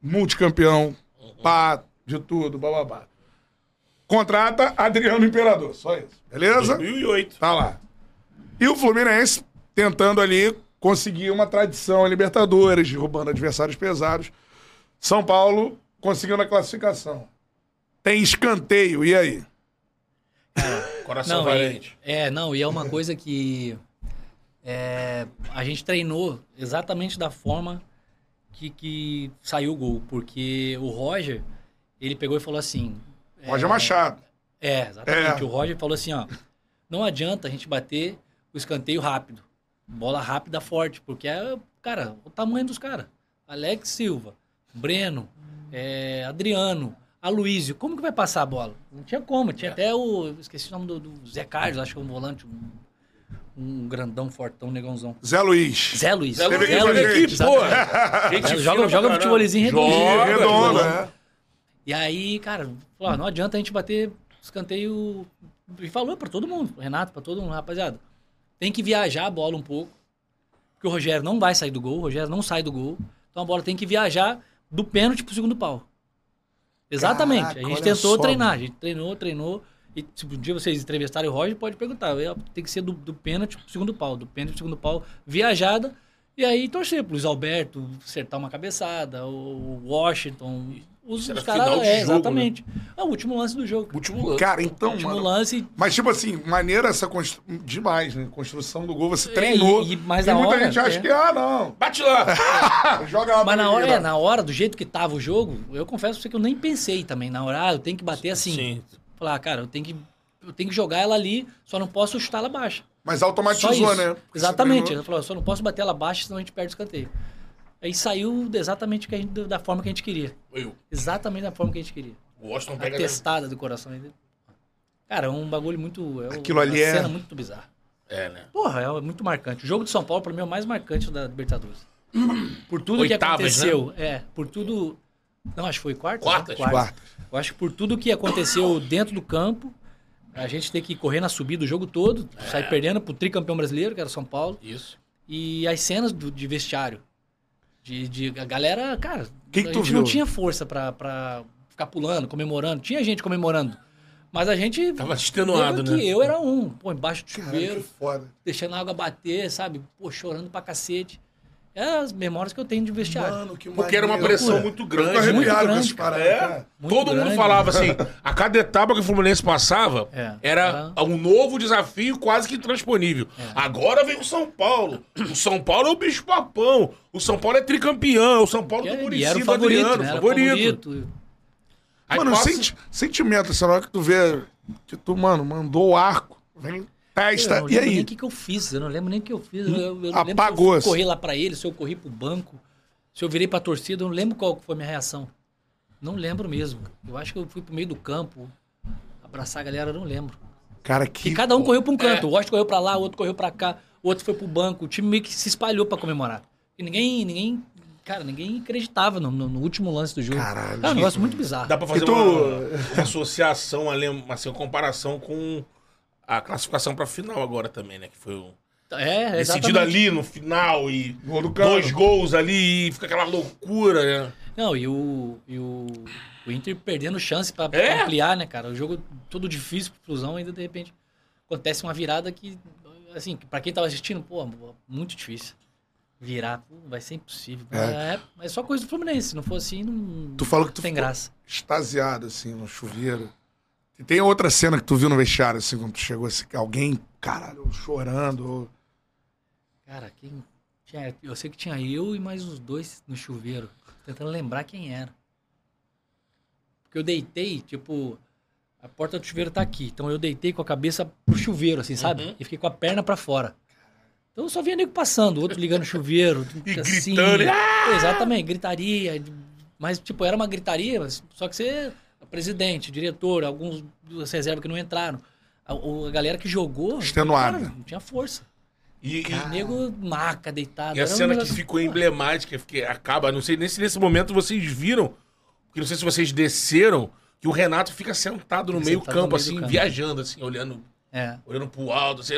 multicampeão, pá, de tudo, bababá. Contrata Adriano Imperador, só isso. Beleza? 2008. Tá lá. E o Fluminense tentando ali conseguir uma tradição em Libertadores, derrubando adversários pesados. São Paulo conseguindo a classificação. Tem escanteio, e aí? Coração Não, valente. e, é, não, e é uma coisa que é, a gente treinou exatamente da forma que, que saiu o gol, porque o Roger, ele pegou e falou assim... Roger é, Machado. É, exatamente. É. O Roger falou assim, ó, não adianta a gente bater o escanteio rápido, bola rápida forte, porque é, cara, o tamanho dos caras. Alex Silva, Breno, é, Adriano, Aloysio, como que vai passar a bola? Não tinha como, tinha até o, esqueci o nome do, do Zé Carlos, acho que é um volante, um, um grandão, fortão, negãozão. Zé Luiz. Zé Luiz. Zé Luiz, aqui, aqui, exatamente. porra. Gente Joga- joga futebolizinho redondinho. Joga, Redondo, né? E aí, cara, falou, não adianta a gente bater escanteio. E falou pra todo mundo, Renato, pra todo mundo, rapaziada. Tem que viajar a bola um pouco. Porque o Rogério não vai sair do gol, o Rogério não sai do gol. Então a bola tem que viajar do pênalti pro segundo pau. Exatamente. Caraca, a gente tentou só, treinar, mano. a gente treinou, treinou. E se um dia vocês entrevistarem o Roger, pode perguntar. Tem que ser do, do pênalti pro segundo pau, do pênalti pro segundo pau, viajada. E aí torcer pro Luiz Alberto acertar uma cabeçada, o Washington. Os, os caras. É, jogo, né? exatamente. É o último lance do jogo. Último lance. Cara, então, último mano. lance. Mas, tipo assim, maneira essa constru... demais, né? Construção do gol, você É, treinou. e- e- mas e na muita hora, gente acha é. que, ah, não. Bate lá. Joga lá Mas na hora, é, né? na hora, do jeito que tava o jogo, eu confesso pra você que eu nem pensei também. Na hora, ah, eu tenho que bater assim. Sim. Falar, ah, cara, eu tenho que. Eu tenho que jogar ela ali, só não posso chutar ela baixa. Mas automatizou, né? Porque Exatamente. Ele falou, só não posso bater ela baixa, senão a gente perde o escanteio. Aí saiu exatamente que a gente- da forma que a gente queria. Eu. Exatamente da forma que a gente queria. O Washington A pega... testada do coração ainda. Cara, é um bagulho muito. É Aquilo uma ali é- cena muito bizarra. É, né? Porra, é muito marcante. O jogo de São Paulo, pra mim, é o mais marcante da Libertadores. Por tudo que Oitavas, aconteceu. É, por tudo. Não, acho que foi quarto. Quartas. Quartas. Eu acho que por tudo que aconteceu dentro do campo, a gente tem que correr na subida o jogo todo, É. sair perdendo pro tricampeão brasileiro, que era São Paulo. Isso. E as cenas do- de vestiário. De, de- a galera, cara, Que que a gente não viu? tinha força pra, pra ficar pulando, comemorando. Tinha gente comemorando. Mas a gente. Tava extenuado, eu, que né? Eu era um, pô, embaixo do chuveiro, que foda. deixando a água bater, sabe? Pô, chorando pra cacete. É as memórias que eu tenho de vestiário. Mano, que Porque era uma maneiro. pressão Loucura. muito grande. muito com grande, paradas, É, cara. Muito todo mundo grande. falava assim, a cada etapa que o Fluminense passava É, era era- um novo desafio quase que intransponível. É. Agora vem o São Paulo. O São Paulo é o bicho papão. O São Paulo é tricampeão. O São Paulo do É, Muricy era o do favorito, Adriano, né? Favorito. favorito. Aí mano, passa- senti- sentimento, na hora que tu vê que tu, mano, mandou o arco, vem, testa, Eu não e lembro nem aí? o que, que eu fiz. Eu não lembro nem o que eu fiz. Eu, eu Apagou, se eu corri lá pra ele, se eu corri pro banco, se eu virei pra torcida. Eu não lembro qual foi a minha reação. Não lembro mesmo. Eu acho que eu fui pro meio do campo, abraçar a galera, eu não lembro. Cara, Que que... cada um correu pra um canto. É. O Washington correu pra lá, o outro correu pra cá, o outro foi pro banco. O time meio que se espalhou pra comemorar. E ninguém, ninguém, cara, ninguém acreditava no, no- no último lance do jogo. Caralho. Cara, um negócio muito bizarro. Dá pra fazer E tu- uma, uma associação, ali, uma assim, uma comparação com a classificação pra final agora também, né? Que foi o... É, decidido ali no final e Gol dois gols ali e fica aquela loucura, né? Não, e o, e o, o Inter perdendo chance pra É? ampliar, né, cara? O jogo todo difícil pro Flusão, ainda de repente acontece uma virada que, assim, pra quem tava assistindo, pô, muito difícil. Virar, pô, vai ser impossível. É. É, é só coisa do Fluminense, se não for assim, não Tu falou que tu tem ficou graça. extasiado, assim, no chuveiro. E tem outra cena que tu viu no vestiário, assim, quando tu chegou, assim, alguém, caralho, chorando, ou... Cara, quem tinha, eu sei que tinha eu e mais uns dois no chuveiro, tentando lembrar quem era. Porque eu deitei, tipo, a porta do chuveiro tá aqui, então eu deitei com a cabeça pro chuveiro, assim, sabe? Uhum. E fiquei com a perna pra fora. Então eu só via nego passando, outro ligando chuveiro. E assim, gritando, "Ah!" Exatamente, gritaria. Mas, tipo, era uma gritaria, só que você, presidente, diretor, alguns das reservas que não entraram. A, o- a galera que jogou. Extenuada. cara, não tinha força. E, e- nego maca, deitado. e a cena que ficou emblemática, que acaba, não sei nem se nesse momento vocês viram, porque não sei se vocês desceram, que o Renato fica sentado no Fica meio sentado no campo, meio do assim, campo. viajando, assim, olhando, É. olhando pro alto, assim.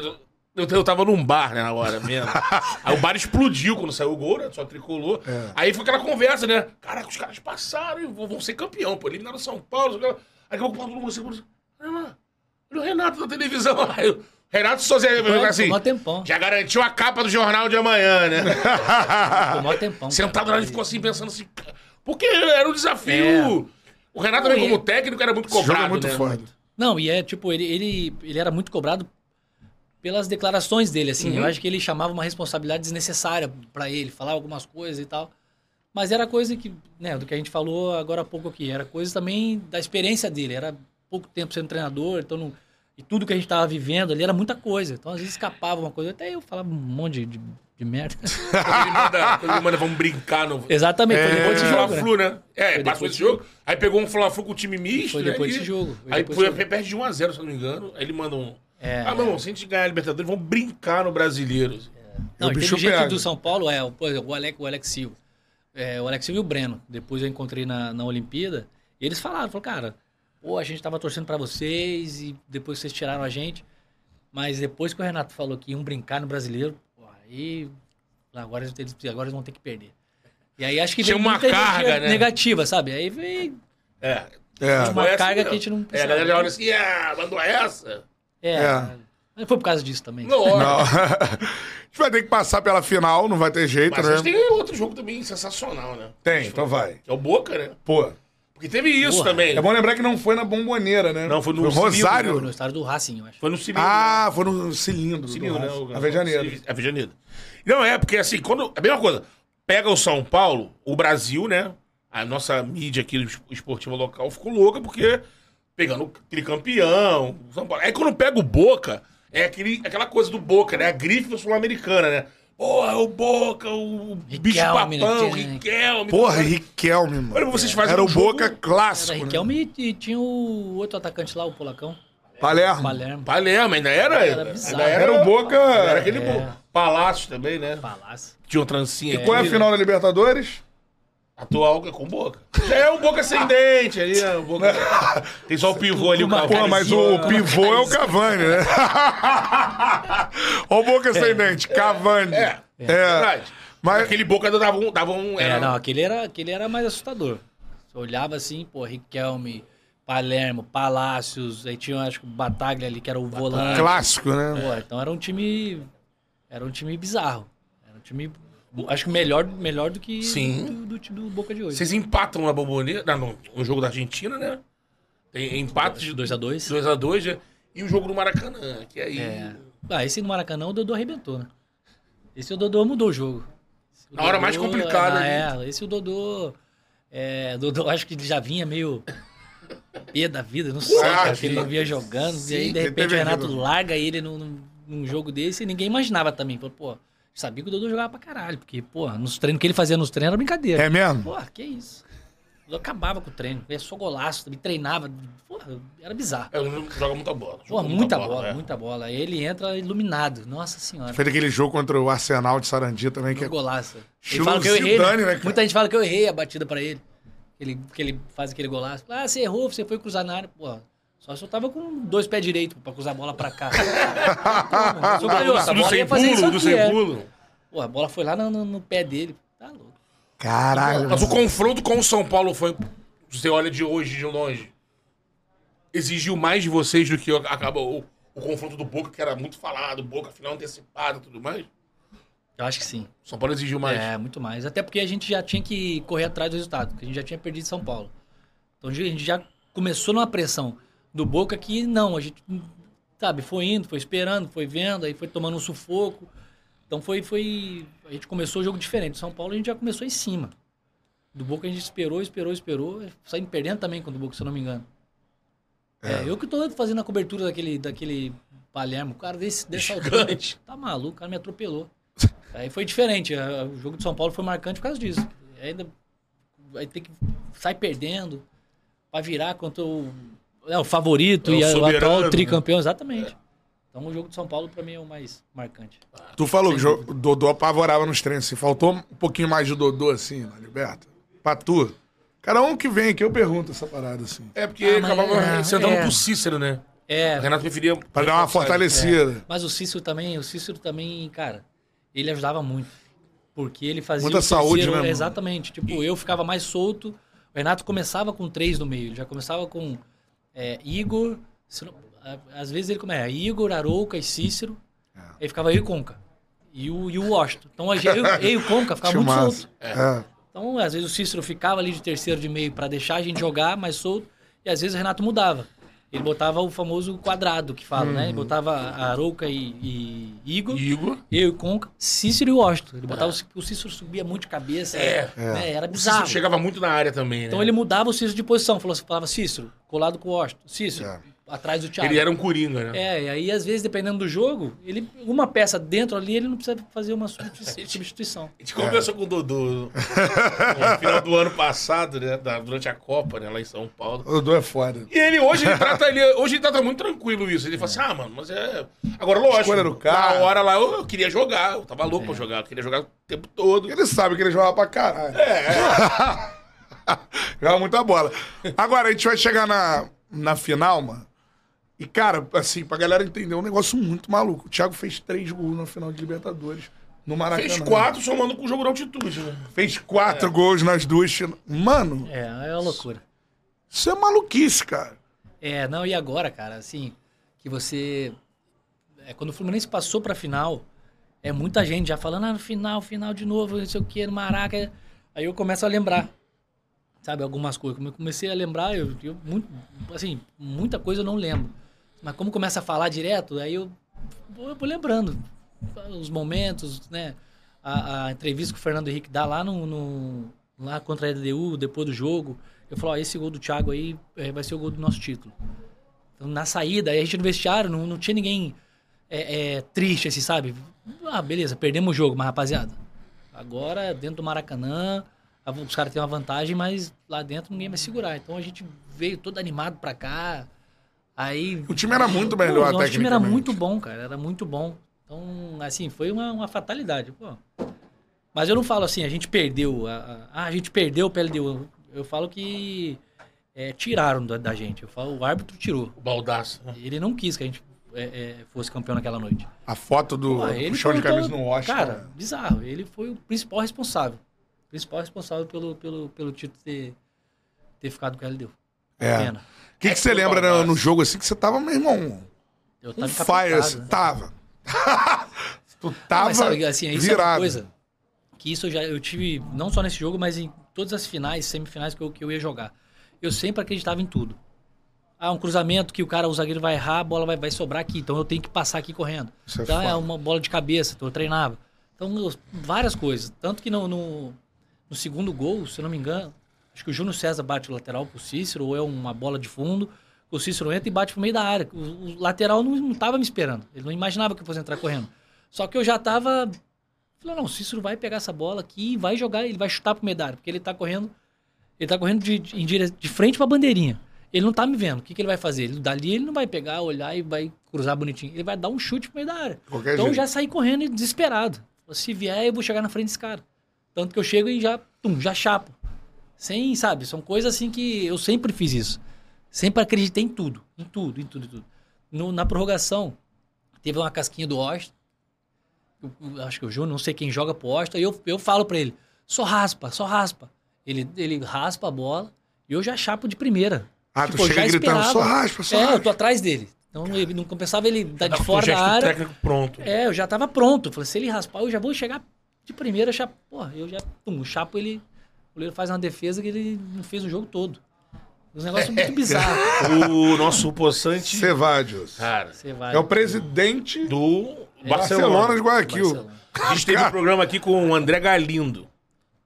Eu, eu tava num bar, né, na hora mesmo. Aí o bar explodiu quando saiu o gol, né? Só tricolor. Aí foi aquela conversa, né? Caraca, os caras passaram e vão ser campeão, pô. Eliminaram o São Paulo. Aí daqui a pouco todo mundo assim, olha o Renato na televisão. Aí o Renato sozinho, Tomou- assim, tomou tempão. já garantiu a capa do jornal de amanhã, né? Tomou tempão. Sentado lá, ele ficou assim, pensando assim. Porque era um desafio. O Renato também, como técnico, era muito Esse jogo cobrado. é muito né? foda. Não, e é tipo, ele, ele, ele era muito cobrado pelas declarações dele, assim. Uhum. Eu acho que ele chamava uma responsabilidade desnecessária pra ele, falava algumas coisas e tal. Mas era coisa que, né, do que a gente falou agora há pouco aqui, era coisa também da experiência dele. Era pouco tempo sendo treinador, então não, e tudo que a gente tava vivendo ali era muita coisa. Então às vezes escapava uma coisa, até eu falava um monte de, de, de merda. Quando ele manda, quando ele manda, vamos brincar no. Exatamente, foi depois desse jogo, né? Fla-Flu, né? É, Foi passou esse desse jogo. Aí pegou um Fla-Flu com o time misto. Foi depois E- desse jogo, foi Aí depois foi, jogo. perde de 1x0, se eu não me engano. Aí ele manda um. É. ah, meu irmão, se a gente ganhar a Libertadores, vamos brincar no brasileiro. Não, O bicho inteligente pega. do São Paulo é, por exemplo, o Alex, o Alex Silva. É, o Alex Silva e o Breno. Depois eu encontrei na, na Olimpíada. E eles falaram, falaram, cara, pô, a gente tava torcendo pra vocês e depois vocês tiraram a gente. Mas depois que o Renato falou que iam brincar no brasileiro, pô, aí agora eles, agora eles vão ter que perder. E aí acho que Tinha veio uma carga, né? negativa, sabe? Aí veio É. É. uma carga que a gente não É, a precisava. galera já olha assim, ah, mandou essa. É, É. mas foi por causa disso também. Não, Não. a gente vai ter que passar pela final, não vai ter jeito, Mas né? a gente tem outro jogo também sensacional, né? Tem, então vai. É o Boca, né? Pô, Porque teve isso Porra. também. é bom lembrar que não foi na bomboneira, né? Não, foi no Rosário. cilindro, Foi no estádio do Racing, eu acho. Foi no cilindro. Ah, foi no cilindro. Cilindro, né? O- Avejaneiro. Avejaneiro. Não, é, porque assim, quando. A mesma coisa. Pega o São Paulo, o Brasil, né? A nossa mídia aqui es- esportiva local ficou louca porque pegando o tricampeão. São Paulo. Aí quando pega o Boca, é aquele, aquela coisa do Boca, né? A grife sul-americana, né? Porra, o Boca, o bicho Riquelme, né? papão, Tinha- Riquelme. Porra, Riquelme, mano. Olha, vocês fazem Era um o jogo- Boca clássico. Era né? Riquelme e, e tinha o outro atacante lá, o Polacão. Palermo. Palermo. Palermo, ainda era. Era bizarro. ainda Era o Boca. Era aquele É. Boca. Palácio também, né? Palácio. Tinha uma trancinha Qual é a aqui, final né? da Libertadores? Atual é com boca. Já é um boca ascendente ali, né? O boca... Tem só o pivô ali, o Cavani. Pô, mas o pivô é o Cavani, né? Ó o Boca ascendente, Cavani. É, É. verdade. Mas Aquele boca dava um. Dava um É, era- não, aquele era, aquele era mais assustador. Você olhava assim, pô, Riquelme, Palermo, Palácios, aí tinha, acho que o Bataglia ali, que era o volante. clássico, né? Pô, então era um time. Era um time bizarro. Era um time. Acho que melhor, melhor do que Sim. do, do, do Boca de hoje. Vocês empatam na Bombonera, no, no jogo da Argentina, né? Tem empate de 2x2. 2x2, né? E o jogo no Maracanã, que aí. É. Ah, esse no Maracanã o Dodô arrebentou, né? Esse o Dodô mudou o jogo. O Na hora mais complicada É, esse o Dodô. É, Dodô acho que ele já vinha meio. Pé da vida, não sei, Ah, cara, que sim. ele não vinha jogando. e aí, Sim, de repente, o Renato larga ele num, num- num jogo desse e ninguém imaginava também. Falou, pô, sabia que o Dodô jogava pra caralho, porque, pô, nos treinos que ele fazia nos treinos era brincadeira. É mesmo? Pô, que isso. Eu acabava com o treino, ele só golaço, também treinava. Porra, era bizarro. É, joga muita bola. Pô, joga muita bola, é. muita bola. Ele entra iluminado. Nossa senhora. Fez aquele jogo contra o Arsenal de Sarandi também, que Que é golaço. Ele fala que eu errei. Zidane, né? né? Muita gente fala que eu errei a batida pra ele. Ele, que ele faz aquele golaço. Ah, você errou, você foi cruzar na área. Pô, só se eu tava com dois pés direitos pra cruzar a bola pra cá. Sou canhoto, a Do bola sem ia fazer isso pulo, do aqui, sem é. pulo. Pô, a bola foi lá no, no- no pé dele. Tá louco. Caralho. Mas o confronto com o São Paulo foi. Você olha de hoje, de longe. Exigiu mais de vocês do que acabou o, o confronto do Boca, que era muito falado, Boca final antecipado e tudo mais. Eu acho que sim. São Paulo exigiu mais. É, muito mais. Até porque a gente já tinha que correr atrás do resultado, porque a gente já tinha perdido São Paulo. Então a gente já começou numa pressão do Boca que não, a gente, sabe, foi indo, foi esperando, foi vendo, aí foi tomando um sufoco. Então foi, foi. A gente começou o jogo diferente. São Paulo a gente já começou em cima. Do Boca a gente esperou, esperou, esperou. Saímos perdendo também com o Boca, se eu não me engano. É, eu que tô fazendo a cobertura daquele, daquele Palermo, o cara desse, dessa altura. Tá maluco, o cara me atropelou. Aí foi diferente. O jogo de São Paulo foi marcante por causa disso. Ainda vai ter que sair perdendo pra virar contra o, é, o favorito É o e a- o soberano, atual né? tricampeão, exatamente. Então o jogo de São Paulo pra mim é o mais marcante. Tu falou que o Dodô apavorava nos treinos, assim. Faltou um pouquinho mais de Dodô, assim, na Liberta. Pra tu. Cada um que vem aqui, eu pergunto essa parada, assim. É porque Ah, acabava é, sentando é. pro Cícero, né? É, O Renato preferia. Pra dar uma fortalecida. Mas o Cícero também, o Cícero também, cara, ele ajudava muito. Porque ele fazia Muita o saúde, terceiro- né, mano? Exatamente. Tipo, eu ficava mais solto. O Renato começava com três no meio. Ele já começava com é, Igor. se não- a- Às vezes ele começa Igor, Arouca e Cícero. É. Aí ficava eu e Conca. E o, e o Washington. Então a gente- eu, eu e o Conca ficava muito solto. É. Então, às vezes o Cícero ficava ali de terceiro de meio pra deixar a gente jogar mais solto, e às vezes o Renato mudava. Ele botava o famoso quadrado que fala, né? Ele Uhum. botava a Arouca e, e Igor, Igor. eu e Conca, Cícero e Washington. Ele botava o, o Cícero subia muito de cabeça, É. né? Era O bizarro. Cícero chegava muito na área também, né? Então ele mudava o Cícero de posição, falava, falava Cícero, colado com o Washington, Cícero, É. atrás do Thiago. Ele era um coringa, né? É, e aí às vezes, dependendo do jogo, ele uma peça dentro ali, ele não precisa fazer uma substitui- substituição. A gente conversou com o Dodô no final do ano passado, né? da- durante a Copa, né? Lá em São Paulo. O Dodô é foda. E ele hoje ele trata, ele, hoje ele trata muito tranquilo isso. Ele fala assim: ah, mano, mas é. Agora, lógico. Escolha do cara. Na hora lá eu, eu queria jogar, eu tava louco pra jogar, eu queria jogar o tempo todo. Ele sabe que ele joga pra caralho. É. joga muita bola. Agora, a gente vai chegar na, na final, mano. E, cara, assim, pra galera entender, é um negócio muito maluco. O Thiago fez três gols na final de Libertadores. No Maracanã. Fez quatro somando com o jogo da altitude, né? Fez quatro gols nas duas. Mano, É, é uma loucura. isso é maluquice, cara. É, não, e agora, cara, assim, que você. É, quando o Fluminense passou pra final, é muita gente já falando, ah, no final, final de novo, não sei o que, no Maraca. Aí eu começo a lembrar, sabe, algumas coisas. Como eu comecei a lembrar, eu, eu muito, assim, muita coisa eu não lembro. Mas como começa a falar direto, aí eu vou, eu vou lembrando os momentos, né? A, a entrevista que o Fernando Henrique dá lá no, no- lá contra a LDU, depois do jogo. Eu falo, ó, esse gol do Thiago aí é, vai ser o gol do nosso título. Então, na saída, aí a gente no vestiário, não, não tinha ninguém é, é, triste, assim, sabe? Ah, beleza, perdemos o jogo, mas rapaziada, agora dentro do Maracanã, os caras têm uma vantagem, mas lá dentro ninguém vai segurar. Então a gente veio todo animado pra cá. Aí. O time era muito melhor, Pô, O nosso time era muito bom, cara, era muito bom. Então, assim, foi uma, uma fatalidade. Pô. Mas eu não falo assim, a gente perdeu. A, a, ah, a gente perdeu o PLDU. Eu falo que é, tiraram da, da gente. Eu falo, o árbitro tirou. O baldaço. né? Ele não quis que a gente é, é, fosse campeão naquela noite. A foto do Pô, do chão de camisa no Washington. Cara, bizarro. Ele foi o principal responsável. O principal responsável pelo, pelo, pelo título ter, ter ficado com o LDU. É. Pena. O que, que você lembra no, no jogo assim que você tava, meu irmão? Eu Um tava fire, encapetado, assim, né? tava. tu Não, tava mas sabe, assim, isso é uma virado. coisa que isso eu já eu tive não só nesse jogo, mas em todas as finais, semifinais que eu, que eu ia jogar. Eu sempre acreditava em tudo. Ah, um cruzamento que o cara, o zagueiro vai errar, a bola vai, vai sobrar aqui, então eu tenho que passar aqui correndo. Isso é então é foda. uma bola de cabeça, então eu treinava. Então, eu- várias coisas. Tanto que no, no, no segundo gol, se eu não me engano, acho que o Júnior César bate o lateral pro Cícero, ou é uma bola de fundo, o Cícero entra e bate pro meio da área. O, o lateral não, não tava me esperando. Ele não imaginava que eu fosse entrar correndo. Só que eu já tava Falei, não, o Cícero vai pegar essa bola aqui e vai jogar, ele vai chutar pro meio da área, porque ele tá correndo, ele tá correndo de, de, dire- de frente pra bandeirinha. Ele não tá me vendo. O que, que ele vai fazer? Ele, dali ele não vai pegar, olhar e vai cruzar bonitinho. Ele vai dar um chute pro meio da área. Qualquer então eu jeito. já saí correndo e desesperado. Se vier, eu vou chegar na frente desse cara. Tanto que eu chego e já, tum, já chapo. Sem, sabe, são coisas assim que eu sempre fiz isso. Sempre acreditei em tudo. Em tudo, em tudo, em tudo. No- na prorrogação, teve uma casquinha do Austin. Eu- eu acho que o Júnior, não sei quem joga pro Austin. aí eu, eu falo pra ele, só raspa, só raspa. Ele, ele raspa a bola e eu já chapo de primeira. Ah, tu Tipo, eu chega já gritando, esperava. só raspa, só É, raspa. eu tô atrás dele. Então ele não compensava ele dar de fora da área. técnico pronto. É, eu já tava pronto. Falei, se ele raspar, eu já vou chegar de primeira, já, porra, eu já, pum, o Chapo, ele, o goleiro faz uma defesa que ele não fez o jogo todo. Um negócio muito bizarro. O nosso poçante. Cevadios. Cara, vai. É o presidente do Barcelona Barcelona. de Guayaquil. Barcelona. A gente teve um programa aqui com o André Galindo,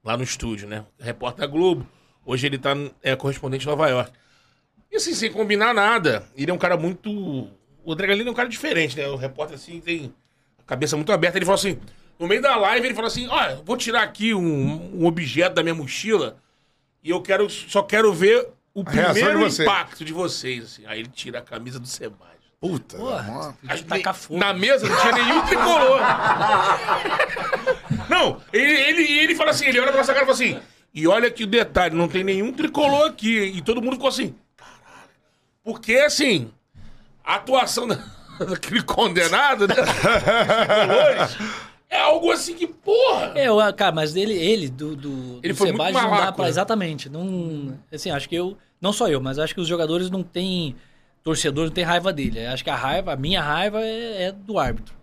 lá no estúdio, né? Repórter da Globo. Hoje ele tá é, correspondente em Nova York. E assim, sem combinar nada, ele é um cara muito o Dragalino é um cara diferente, né? O repórter, assim, tem a cabeça muito aberta. Ele falou assim, no meio da live, ele falou assim, olha, vou tirar aqui um, um objeto da minha mochila e eu quero, só quero ver o primeiro de impacto de vocês. Assim. Aí ele tira a camisa do Sebadios. Puta. Porra, Aí, tacar fogo. Na mesa não tinha nenhum tricolor. não, ele, ele, ele fala assim, ele olha pra nossa cara e fala assim, e olha que o detalhe, não tem nenhum tricolor aqui. E todo mundo ficou assim, caralho. Porque, assim, a atuação da- daquele condenado, né? tricolores, é algo assim que, porra... É, eu, cara, mas ele, ele do, do, Ele do foi não dá pra. né? Exatamente. Não, assim, acho que eu. Não só eu, mas acho que os jogadores não têm. Torcedor não tem raiva dele. Acho que a raiva, a minha raiva é, é do árbitro.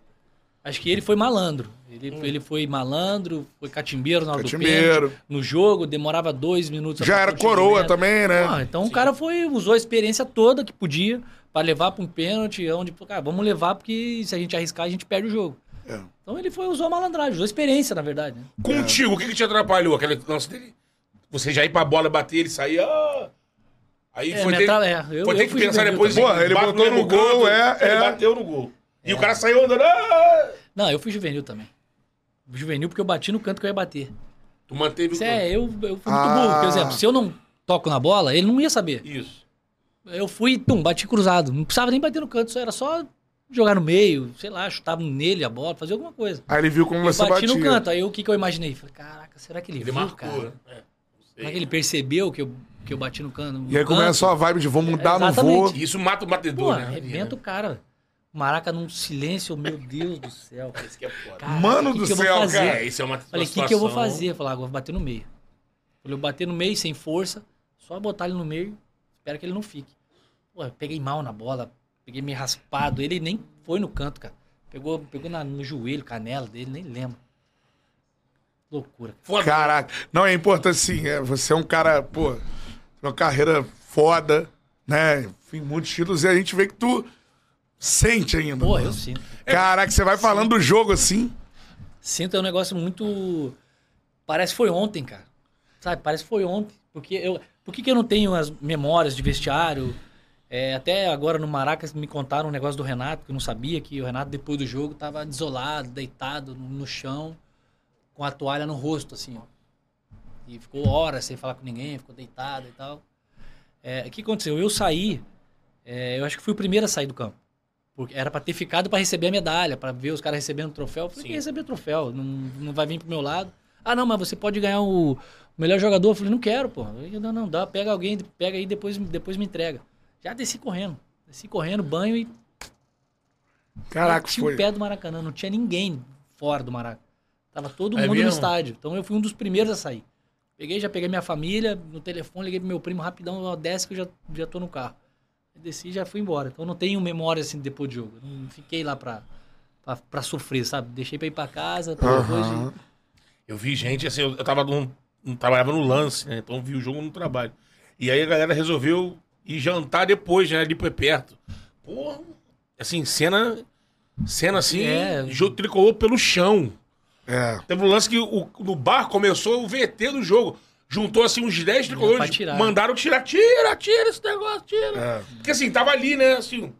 Acho que ele foi malandro. Ele, Hum. ele foi malandro, foi catimbeiro na hora do Catimbeiro. pênalti. No jogo, demorava dois minutos. Já era coroa também, né? Ah, então o cara foi, usou a experiência toda que podia pra levar pra um pênalti, onde, cara, vamos levar porque se a gente arriscar, a gente perde o jogo. É. Então ele foi, usou a malandragem, usou a experiência, na verdade. né? Contigo, o que, que te atrapalhou? Aquele lance dele? Você já ir pra bola bater, ele sair. ah! Aí É, foi ter, atra- é, eu- foi eu ter que pensar juvenil depois. Porra, ele bate botou mesmo no gol, é, Ele é. bateu no gol. E o cara saiu andando. ah! Não, eu fui juvenil também. Juvenil porque eu bati no canto que eu ia bater. Tu manteve Isso o é, eu, eu fui muito Ah. burro. Por exemplo, se eu não toco na bola, ele não ia saber. Isso. Eu fui, tum, bati cruzado. Não precisava nem bater no canto, só era só jogar no meio, sei lá, chutava nele a bola, fazer alguma coisa. Aí ele viu como Eu você bati batia. no canto, aí o que, que eu imaginei? Falei, caraca, será que ele, Ele viu, marcou. cara? né? É, não sei. Será que ele percebeu que eu, que eu bati no canto? no E aí canto? começa a vibe de vou mudar, não Exatamente. vou. Isso mata o Pô, batedor, né? arrebenta o cara. Maraca num silêncio, meu Deus do céu. Esse que é foda. Caraca, Mano o que do que eu vou céu, fazer? cara. É, isso é uma Falei, o que, que eu vou fazer? Falei, agora eu vou bater no meio. Falei, eu bater no meio sem força, só botar ele no meio, espero que ele não fique. Pô, eu peguei mal na bola, peguei meio raspado, ele nem foi no canto, cara. Pegou, pegou na- no joelho, canela dele, nem lembro. Loucura. Foda. Caraca. Não, é importante sim. É, você é um cara, pô, uma carreira foda, né? Enfim, muitos títulos. E a gente vê que tu sente ainda. Pô, mano. eu sinto. Caraca, você vai falando do jogo assim. Sinto é um negócio muito. Parece que foi ontem, cara. Sabe? Parece que foi ontem. Porque eu. Por que, que eu não tenho as memórias de vestiário? É, até agora no Maracas me contaram um negócio do Renato, que eu não sabia que o Renato, depois do jogo, tava desolado, deitado no, no chão, com a toalha no rosto, assim, ó. E ficou horas sem falar com ninguém, ficou deitado e tal. É, o que aconteceu? Eu saí, é, eu acho que fui o primeiro a sair do campo. Porque era pra ter ficado pra receber a medalha, pra ver os caras recebendo o troféu. Eu falei, Sim. que receber o troféu, não, não vai vir pro meu lado. Ah, não, mas você pode ganhar o, melhor jogador. Eu falei, não quero, pô. Eu falei, Não, não, dá, pega alguém, pega aí depois, depois me entrega. Já desci correndo. Desci correndo, banho e Caraca, foi. o pé do Maracanã. Não tinha ninguém fora do Maracanã. Tava todo É mundo no mesmo? estádio. Então eu fui um dos primeiros a sair. Peguei, já peguei minha família no telefone, liguei pro meu primo rapidão, ó, desce que eu já, já tô no carro. Eu desci e já fui embora. Então eu não tenho memória assim depois do jogo. Eu Não fiquei lá pra, pra, pra sofrer, sabe? Deixei pra ir pra casa, pra depois Aham. de... Eu vi gente, assim, eu, eu tava num, num- trabalhava no lance, né? Então vi o jogo no trabalho. E aí a galera resolveu ir jantar depois, né? Ali por perto. Porra, assim, cena. Cena assim, É. jogo tricolor pelo chão. É. Teve um lance que o, no bar começou o VT do jogo. Juntou assim uns 10 pra tricolores, tirar. mandaram tirar, tira, tira esse negócio, tira. É. Porque assim, tava ali, né? Assim,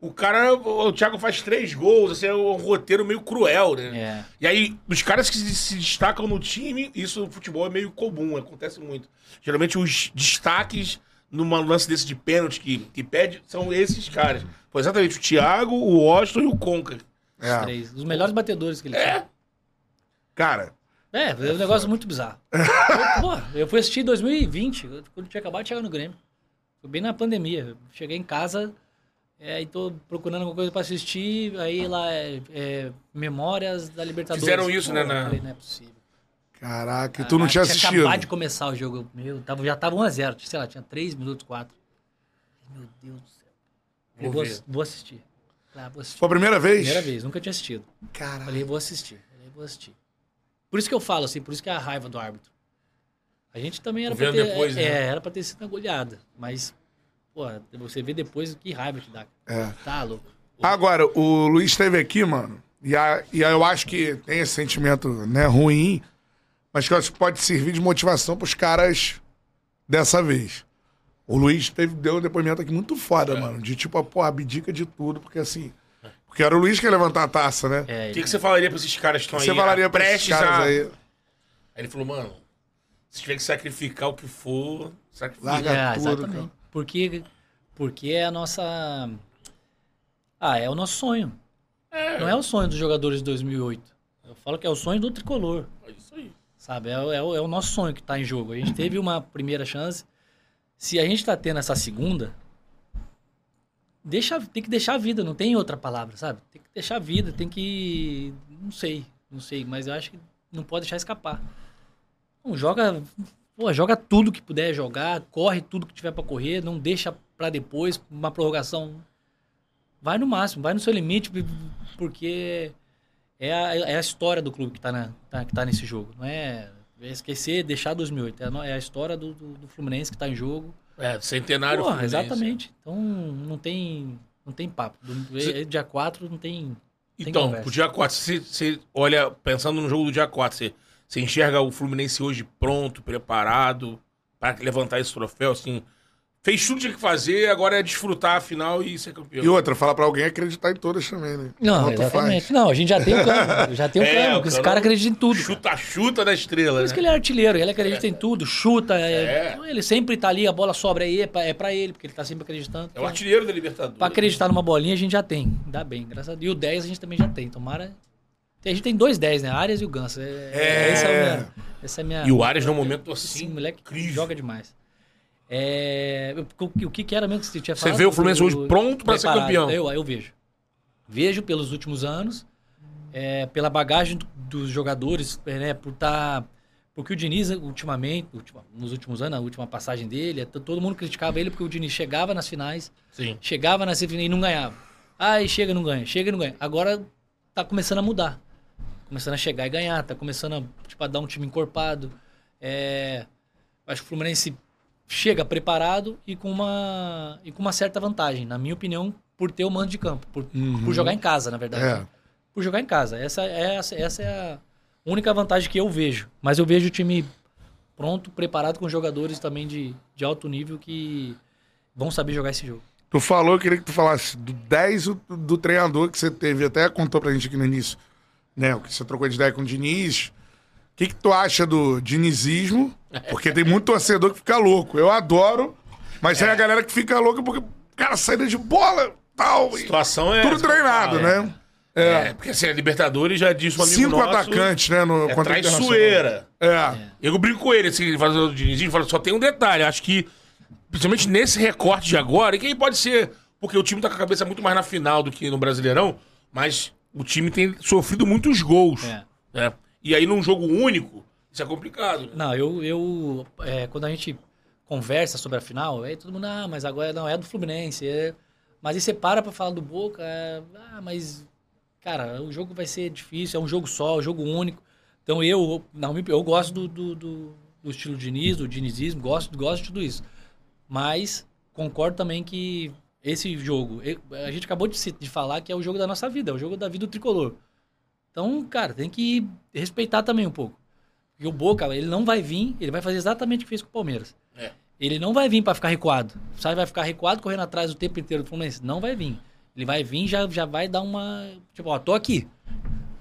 o cara, o, Thiago faz três gols, assim, é um roteiro meio cruel, né? É. E aí, os caras que se, se destacam no time, isso no futebol é meio comum, acontece muito. Geralmente os destaques numa lance desse de pênalti que, que pede são esses caras. Foi exatamente o Thiago, o Washington e o Conca. Os É. três. Os melhores batedores que ele É. tinha. Cara, É, foi um negócio muito bizarro. eu, pô, eu fui assistir em 2020, quando tinha acabado de chegar no Grêmio. Foi bem na pandemia. Cheguei em casa é, e tô procurando alguma coisa pra assistir. Aí lá é, é, Memórias da Libertadores. Fizeram isso, né, eu na- Falei, não é possível. Caraca, e tu não tinha Tinha assistido. acabado de começar o jogo. Meu, tava, já tava 1x0. Sei lá, tinha 3 minutos, 4. Meu Deus do céu. Falei, Vou vou, vou assistir. Falei, ah, vou assistir. Foi a primeira vez? Primeira vez, nunca tinha assistido. Caralho. Falei, vou assistir. Falei, vou assistir. Por isso que eu falo, assim, por isso que é a raiva do árbitro. A gente também era pra ter. depois, é, né? era pra ter sido agulhada. Mas, pô, você vê depois que raiva que dá. É. Tá louco. Agora, o Luiz esteve aqui, mano, e, a- e eu acho que tem esse sentimento né, ruim, mas que eu acho que pode servir de motivação pros caras dessa vez. O Luiz teve, deu um depoimento aqui muito foda, mano. De tipo, pô, abdica de tudo, porque assim. Porque era o Luiz que ia levantar a taça, né? É, O que, que você falaria pra esses caras que estão aí? Você falaria pra esses prestes caras a- aí. Aí ele falou, mano, se tiver que sacrificar o que for, sacrifica. Larga É, tudo, exatamente. cara. Porque, porque é a nossa. Ah, é o nosso sonho. Não é o sonho dos jogadores de 2008. Eu falo que é o sonho do tricolor. Sabe? É, o- é é o nosso sonho que está em jogo. A gente teve uma primeira chance. Se a gente está tendo essa segunda, deixa, tem que deixar a vida, não tem outra palavra, sabe? Tem que deixar a vida, tem que. Não sei, não sei, mas eu acho que não pode deixar escapar. Não, joga. Pô, joga tudo que puder jogar, corre tudo que tiver para correr, não deixa para depois, uma prorrogação. Vai no máximo, vai no seu limite, porque é a, é a história do clube que tá, na, tá- que tá nesse jogo. Não é, é esquecer, deixar 2008. É a, é a história do, do, do Fluminense que tá em jogo. É, centenário Porra, Fluminense. exatamente. Então não tem, não tem papo. Do, Cê- é- Dia 4 não tem. tem Então, conversa. pro dia 4, você, olha, pensando no jogo do dia 4, você, você enxerga o Fluminense hoje pronto, preparado para levantar esse troféu, assim. Fez tudo que tinha que fazer, agora é desfrutar a final e ser campeão. E outra, falar pra alguém acreditar em todas também, né? Não, Quanto exatamente. faz. Não, a gente já tem o cano. Já tem o É, cano. porque Esse cara acredita em tudo. cara. Chuta-chuta da estrela, Por isso né? que ele é artilheiro, ele acredita em tudo, chuta. é- É. então ele sempre tá ali, a bola sobra aí, é pra, é pra ele, porque ele tá sempre acreditando. É o artilheiro da Libertadores. Pra acreditar numa bolinha a gente já tem. Ainda bem, graças a Deus. E o 10 a gente também já tem. Tomara. A gente tem dois 10, né? Arias e o Ganso. É, É. Esse é o minha, essa é a minha. E o Arias, num momento Esse assim, moleque incrível. joga demais. É, o, o que, que era mesmo que você tinha Você falado? vê o Fluminense hoje pronto pra ser campeão. Eu, eu vejo. Vejo pelos últimos anos, é, pela bagagem do- dos jogadores, é, né, por estar. porque o Diniz, ultimamente, ultima- nos últimos anos, a última passagem dele, é, todo mundo criticava ele porque o Diniz chegava nas finais, Sim. chegava nas finais e não ganhava. Aí chega e não ganha, chega e não ganha. Agora tá começando a mudar. Começando a chegar e ganhar, tá começando a, tipo, a dar um time encorpado. É, acho que o Fluminense chega preparado e com uma, e com uma certa vantagem, na minha opinião, por ter o mando de campo, por, por jogar em casa, na verdade. É. Por jogar em casa. Essa, é- essa, essa é a única vantagem que eu vejo. Mas eu vejo o time pronto, preparado com jogadores também de, de alto nível que vão saber jogar esse jogo. Tu falou, eu queria que tu falasse do 10 do, do treinador que você teve, até contou pra gente aqui no início, né? O que você trocou de ideia com o Diniz. O que, que tu acha do dinizismo? Porque tem muito torcedor que fica louco. Eu adoro, mas tem a galera que fica louca porque, cara, saída de bola, tal. A situação é. tudo treinado, é. né? É. porque assim, a Libertadores já disse um amigo Cinco nosso, atacantes, né? No, É traiçoeira. É. Eu brinco com ele, assim, ele fala do Diniz, ele fala, só tem um detalhe, acho que, principalmente nesse recorte de agora, e que aí pode ser, porque o time tá com a cabeça muito mais na final do que no Brasileirão, mas o time tem sofrido muitos gols. É. né? E aí num jogo único, isso é complicado. Né? Não, eu, eu é, quando a gente conversa sobre a final, aí todo mundo, ah, mas agora não é do Fluminense. é- Mas aí você para pra falar do Boca, é, ah, mas, cara, o jogo vai ser difícil, é um jogo só, um jogo único. Então eu, não, eu gosto do, do, do, do estilo Diniz, do dinizismo, gosto, gosto de tudo isso. Mas concordo também que esse jogo, a gente acabou de, de falar que é o jogo da nossa vida, é o jogo da vida do tricolor. Então, cara, tem que respeitar também um pouco. Porque o Boca, ele não vai vir, ele vai fazer exatamente o que fez com o Palmeiras. É. Ele não vai vir pra ficar recuado. Sabe, vai ficar recuado correndo atrás o tempo inteiro do Fluminense? Não vai vir. Ele vai vir já já vai dar uma. Tipo, ó, tô aqui.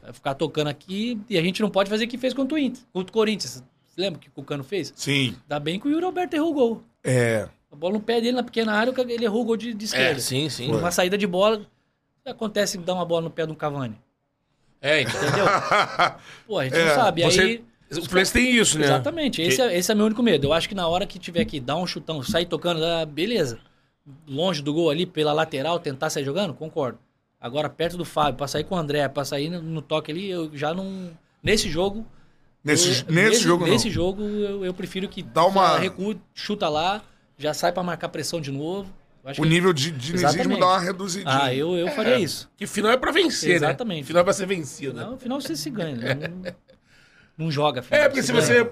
Vai ficar tocando aqui e a gente não pode fazer o que fez contra o Inter, contra o Corinthians. Você lembra o que o Cano fez? Sim. Ainda bem que o Yuri Alberto errou o gol. É. A bola no pé dele na pequena área, ele errou o gol de, de esquerda. É, sim, sim. Uma saída de bola. Acontece dar uma bola no pé do Cavani. É. Entendeu? Pô, a gente É, não sabe. você- Aí, O Fluminense tem isso, né? Exatamente. Esse é, esse é meu único medo. Eu acho que na hora que tiver que dar um chutão, sair tocando, ah, beleza. Longe do gol ali, pela lateral, tentar sair jogando, concordo. Agora, perto do Fábio, pra sair com o André, pra sair no, toque ali, eu já não. Nesse jogo. Nesse, eu- nesse, jogo, não. Nesse jogo, eu, eu prefiro que Dá uma- recua, chuta lá, já sai pra marcar pressão de novo. O que- nível de dinizismo dá uma reduzidinha. Ah, eu, eu faria isso. Que final é pra vencer, Exatamente. né? Final é pra ser vencido. né? Não, no final você se ganha. né? Não, joga. final, É, porque se ganha. você.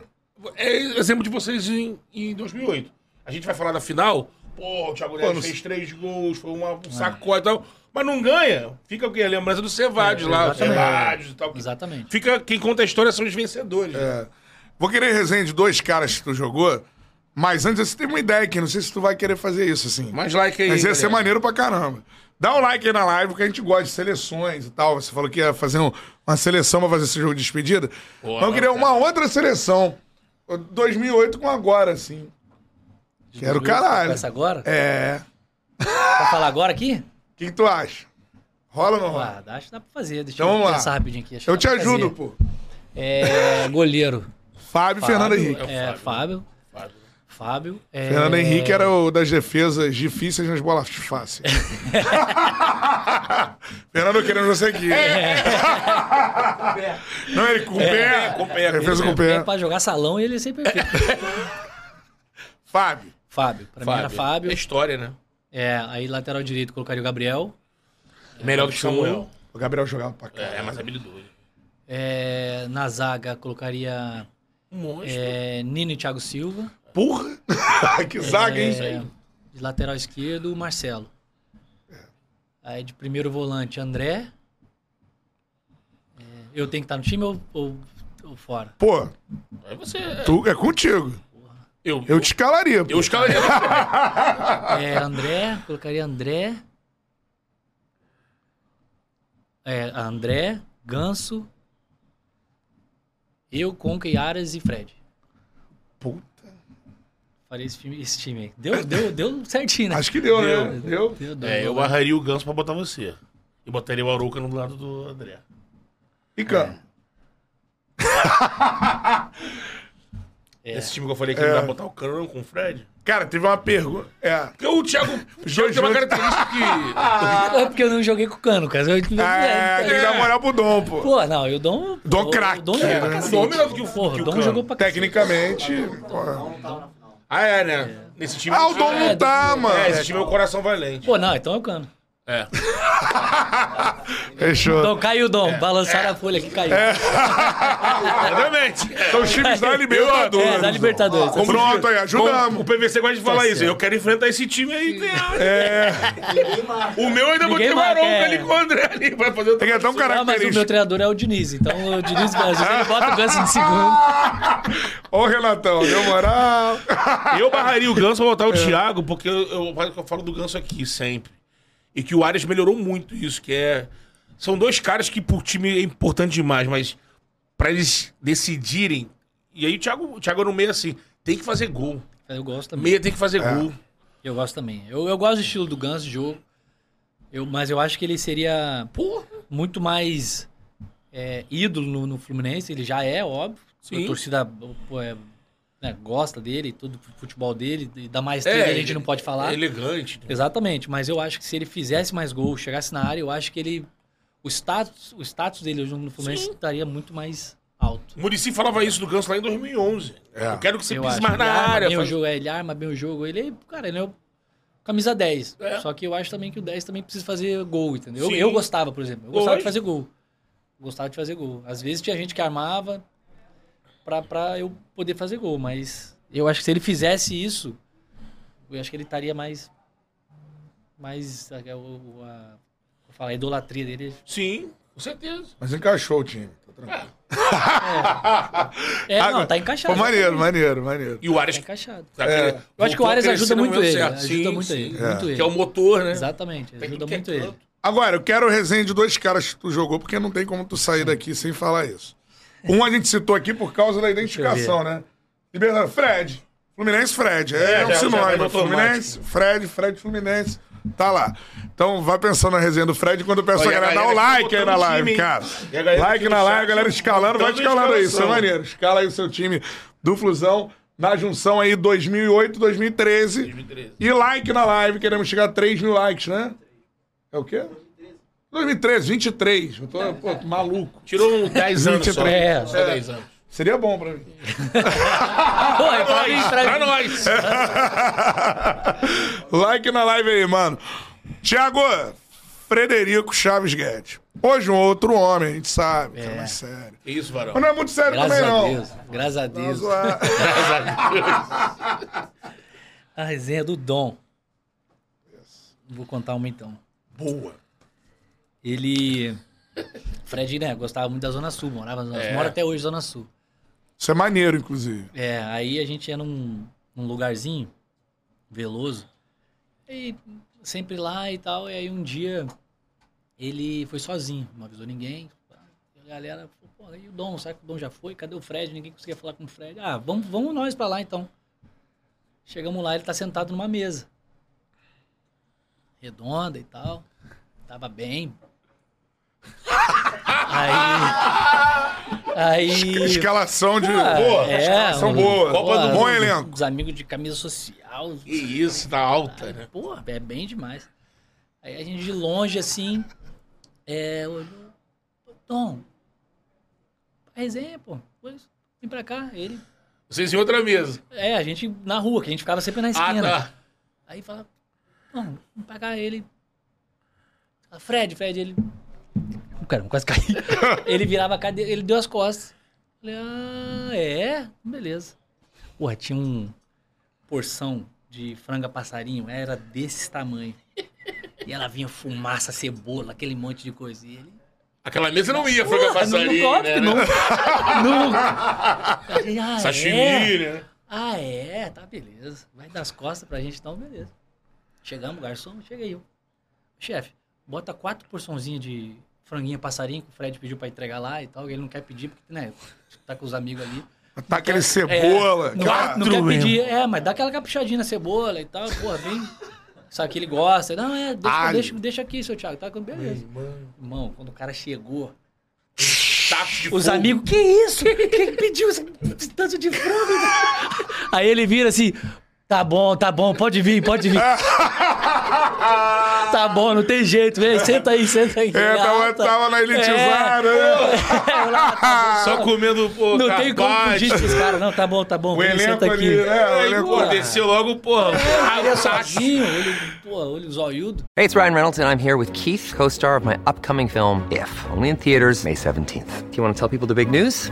É exemplo de vocês em, em 2008. A gente vai falar da final. Pô, o Thiago Neves não fez três gols, foi uma, um sacode e tal. Mas não ganha. Fica o quê? A lembrança do Cevades É, lá. Cevades e tal. Exatamente. Fica, quem conta a história são os vencedores. né? É. Vou querer resenha de dois caras que tu jogou. Mas antes, você tem uma ideia aqui, não sei se tu vai querer fazer isso, assim. Mais like aí. Mas ia ser maneiro pra caramba. Dá um like aí na live, porque a gente gosta de seleções e tal. Você falou que ia fazer um- uma seleção pra fazer esse jogo de despedida. Pô, Mas eu queria cara. uma outra seleção. 2008 com agora, assim. Quero caralho. Começa agora? É. Pra falar agora aqui? O que, que tu acha? Rola ou não rola? Ah, acho que dá pra fazer. Deixa Então eu vamos lá. pensar rapidinho aqui. acho Eu te ajudo, fazer. pô. É, goleiro. Fábio, Fernando Henrique. É, Fábio. Fábio. Fábio. é, Fernando Henrique era o das defesas difíceis nas bolas fáceis. Fernando querendo você aqui. Não, ele com o pé. com o pé, Defesa com o É pé. pra jogar salão ele é sempre perfeito. Fábio. Fábio. Pra mim era Fábio. É história, né? É, aí lateral direito colocaria o Gabriel. Melhor que Samuel. O Gabriel jogava pra cá. É, mais habilidoso. É, na zaga colocaria Um monstro. é, Nino e Thiago Silva. Porra! que zaga, hein? É, de lateral esquerdo, Marcelo. Aí de primeiro volante, André. É, eu tenho que estar no time ou, ou- ou fora? Pô, Aí você. tu, é contigo. Eu, Eu te escalaria. pô. eu escalaria. É, André, colocaria André. É, André, Ganso. Eu, Conca, Aras e Fred. Puta. Faria esse, filme- esse time aí. Deu, deu, deu certinho, né? Acho que deu, né? Deu. Deu, deu, É, deu. eu barraria o Ganso pra botar você. E botaria o Arouca no lado do André. E cano. É. Esse time que eu falei que não dá pra botar o Cano não, com o Fred. Cara, teve uma pergunta. É. Porque o Thiago, o Thiago tem uma característica que. É porque eu não joguei com o Cano, cara. Eu, É, tem que dar moral pro Dom, pô. Pô, não, eu Dom. Dom o- craque, O Dom jogou né? pra O. Dom é melhor do que o- Porra, que o o Dom Cano. jogou pra cacete. Tecnicamente. porra. Ah, é, né? Nesse time. Ah, o Dom é, não tá, mano. É, esse time é o coração valente. Pô, não, então é o Cano. É. Fechou. Então caiu o Dom. Balançaram a folha aqui, caiu. Exatamente. São os times da Libertadores. É, da Libertadores. Como Pronto, aí, o PVC gosta de falar Tá isso. certo. Eu quero enfrentar esse time aí. É. O meu ainda Ninguém botei o é. ali com o André ali. Vai fazer o Tem que é tão Ah, mas o meu característico. treinador é o Diniz. Então o Diniz, às vezes, ele bota o Ganso de segundo. Ô, Renatão, deu moral. Eu barraria o Ganso pra botar o Thiago, porque eu, eu, eu falo do Ganso aqui sempre. E que o Arias melhorou muito isso, que é. São dois caras que pro time é importante demais, mas pra eles decidirem. E aí o Thiago, o Thiago no meio assim, tem que fazer gol. Eu gosto também. Meia tem que fazer gol. Eu gosto também. Eu, eu gosto do estilo do Ganso de jogo. Eu, mas eu acho que ele seria Porra. muito mais é, ídolo no, no Fluminense. Ele já é, óbvio. Sim. A torcida pô, é, né, gosta dele, todo o futebol dele, e da maestria dele a gente ele- não pode falar. É elegante. Exatamente, mas eu acho que se ele fizesse mais gols, chegasse na área, eu acho que ele. O status, o status dele hoje no Fluminense Sim. estaria muito mais alto. O Murici falava isso do Ganso lá em 2011. É. Eu quero que você eu pise acho. mais Ele na área. bem o faz- jogo, é, ele arma bem o jogo. Ele, cara, ele é o camisa 10. É. Só que eu acho também que o 10 também precisa fazer gol, entendeu? Eu, eu gostava, por exemplo. Eu gostava de fazer gol. Gostava de fazer gol. Às vezes tinha gente que armava pra, pra eu poder fazer gol, mas eu acho que se ele fizesse isso, eu acho que ele estaria mais. Mais. A, o- a, vou falar, a idolatria dele. Sim, com certeza. Mas encaixou o time. Tá tranquilo. É, não, Agora- tá encaixado. Pô, maneiro, maneiro, maneiro. E o Arias. Tá encaixado. sabe, É. Eu acho que o a Arias crescer ajuda muito ele. certo. Ajuda Sim, muito sim. ele. É. Muito ele. Que é o motor, né? Exatamente, Tem ajuda que- muito é ele. Agora, eu quero resenha de dois caras que tu jogou, porque não tem como tu sair daqui sem falar isso. Um a gente citou aqui por causa da identificação, né? Libertadores, Fred. Fluminense, Fred. É, É, um sinônimo. Fluminense, Fred, Fred, Fluminense. Tá lá. Então vai pensando na resenha do Fred quando eu peço Olha, a galera, a dá o like aí na live, time, cara. Like na live, a galera escalando, vai escalando aí, isso é maneiro. Escala aí o seu time do Flusão na junção aí 2008, 2013. 2013. E like na live, queremos chegar a 3 mil likes, né? É o quê? 2013, 23. Eu tô, pô, tô maluco. Tirou uns 10 anos só. 23. É. Só 10 anos. Seria bom pra mim. Pô, é pra mim, pra Pra nós. like na live aí, mano. Tiago, Frederico Chaves Guedes. Hoje um outro homem, a gente sabe, é mais sério. Que isso, varão. Mas não é muito sério Graças também, a não. Deus. Graças a Deus. zoado. A resenha do Dom. Vou contar uma então. Boa. Ele. Fred, né, gostava muito da Zona Sul, morava na Zona Sul. É. Mora até hoje na Zona Sul. Isso é maneiro, inclusive. É, aí a gente ia num, num lugarzinho, Veloso. E sempre lá e tal. E aí um dia ele foi sozinho, não avisou ninguém. E a galera falou, pô, e o Dom? Será que o Dom já foi? Cadê o Fred? Ninguém conseguia falar com o Fred. Ah, vamos, vamos nós pra lá então. Chegamos lá, ele tá sentado numa mesa. Redonda e tal. Tava bem. Aí. Aí. Escalação de. Ah, boa, é, escalação um- boa. Copa do bom elenco. Os amigos de camisa social. Que isso, tá alta, né? Porra, é bem demais. Aí a gente de longe, assim, é, olhou. Tom, resenha, pô. Vem pra cá. Ele. Vocês em outra mesa. É, a gente na rua, que a gente ficava sempre na Ah, esquina. tá. Aí fala, não, vamos pagar ele. Fala, Fred, Fred, ele. Caramba, quase caí. ele virava a cadeira, ele deu as costas. Falei, ah, é? Beleza. Porra, tinha um porção de franga passarinho, era desse tamanho. E ela vinha fumaça, cebola, aquele monte de coisa. E ele. Aquela mesa não ia, franga não- passarinho, não né? não. Falei, ah, Sashimi, é? né? Ah, é? Tá, beleza. Vai dar as costas pra gente, então, beleza. Chegamos, garçom, chega aí. Chefe, bota quatro porçãozinhas de franguinha passarinho que o Fred pediu pra entregar lá e tal. Ele não quer pedir, porque, né, tá com os amigos ali. Tá aquele É, cebola. não, cara. não quer pedir, é, mas dá aquela caprichadinha na cebola e tal, porra, bem... Sabe que ele gosta. Não, é, deixa, deixa, deixa aqui, seu Thiago. Tá com beleza. Irmão, quando o cara chegou, os fogo. amigos, que isso? Quem pediu esse esse tanto de frango? Aí ele vira assim, tá bom, tá bom, pode vir, pode vir. tá bom, não tem jeito, vem, senta aí, senta aí. É, tava, tava na elitizada, né? É, lá, tá bom. Só comendo, pô, Não tem como fugir desses caras, não, tá bom, tá bom, O vem, elenco senta aqui. ali, né? O Aí, elenco. pô, desceu logo, porra. Ah, ele é sozinho, olho, pô, olho zoiudo. Hey, it's Ryan Reynolds, and I'm here with Keith, co star of my upcoming film, If, only in theaters, May 17th. Do you want to tell people the big news?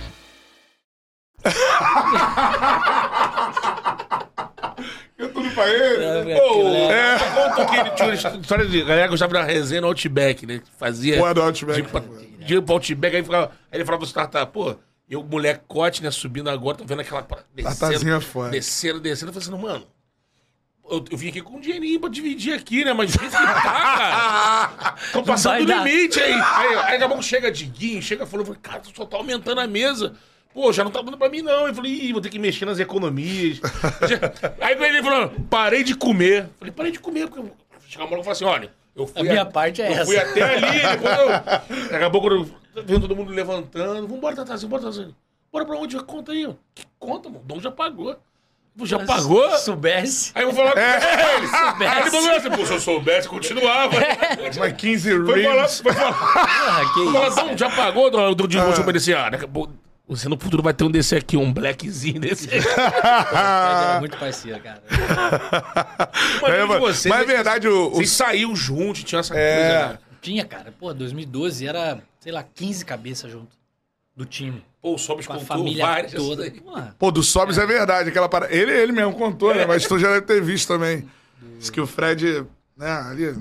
Eu tudo pra ele. Pô, É. conta que ele tinha uma história de galera que gostava da resenha no Outback, né? Fazia. Pô, é do Outback. De, pra- de ir pro Outback, aí, ficava, aí ele falava pro startup, pô, eu, molecote, né, subindo agora, tô vendo aquela. Descendo, fora. descendo, descendo. Eu falei assim, mano. Eu, eu vim aqui com um dinheirinho pra dividir aqui, né? Mas que tá, cara. Tô passando do dar. limite aí. Aí, aí daqui a pouco chega Diguinho, chega falei, cara, tu só tá aumentando a mesa. Pô, já não tá dando pra mim, não. Eu falei, ih, vou ter que mexer nas economias. Aí ele falou, parei de comer. Eu falei, parei de comer, porque chega uma hora e assim, olha, eu fui. A minha parte é eu fui essa. até ali, depois eu. Daqui a pouco eu vendo todo mundo levantando. Vambora, Tatazinho, bora, Tatazinho. Bora pra onde? Conta aí, ó. Que conta, mano? O Dom já pagou. Pô, já pagou? Se soubesse. Aí eu vou falar com ele. soubesse. Aí ele falou assim, pô, se eu soubesse, continuava. Mas 15 Foi falar, foi falar. Ah, que Foi falar, isso. Dom, já pagou? Dom, Dom, deixa eu obedecer. Ah, daqui a pouco, você no futuro vai ter um desse aqui, um blackzinho desse aqui. Fred era muito parceiro, cara. Mas, É, mas- vocês, mas é verdade, o- o- Vocês saíram juntos, tinha essa É. coisa? Tinha, cara. Pô, 2012 era, sei lá, 15 cabeças junto do time. Pô, o Sobis Com a contou família várias. toda. Porra, Pô, do Sobs é verdade, aquela parada. Ele, ele mesmo contou, né? Mas tu já deve ter visto também. Diz que o Fred, né, ali,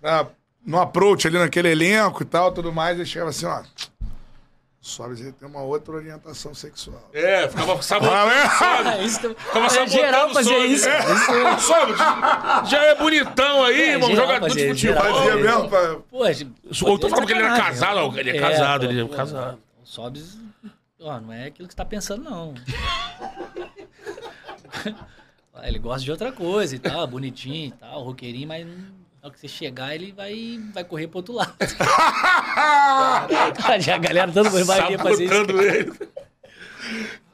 na- no approach ali naquele elenco e tal, tudo mais, ele chegava assim, ó. Ele tem uma outra orientação sexual. É, ficava sabotando. Ah, é? É, isso, Ficava é, sabotando geral fazia Sobis. isso. É. Isso- Sobis, já é bonitão aí, É, irmão, geral jogador de fazia, futebol. Fazia mesmo pra... Pô, Ou tu falava que ele era casado, não, ele é casado, ele é pô, casado. O Sobs, ó, não é aquilo que você tá pensando, não. Ele gosta de outra coisa e tal, bonitinho e tal, roqueirinho, mas não Na hora que você chegar, ele vai, vai correr pro outro lado. Já a galera todo mundo vai vir fazer isso. Ele.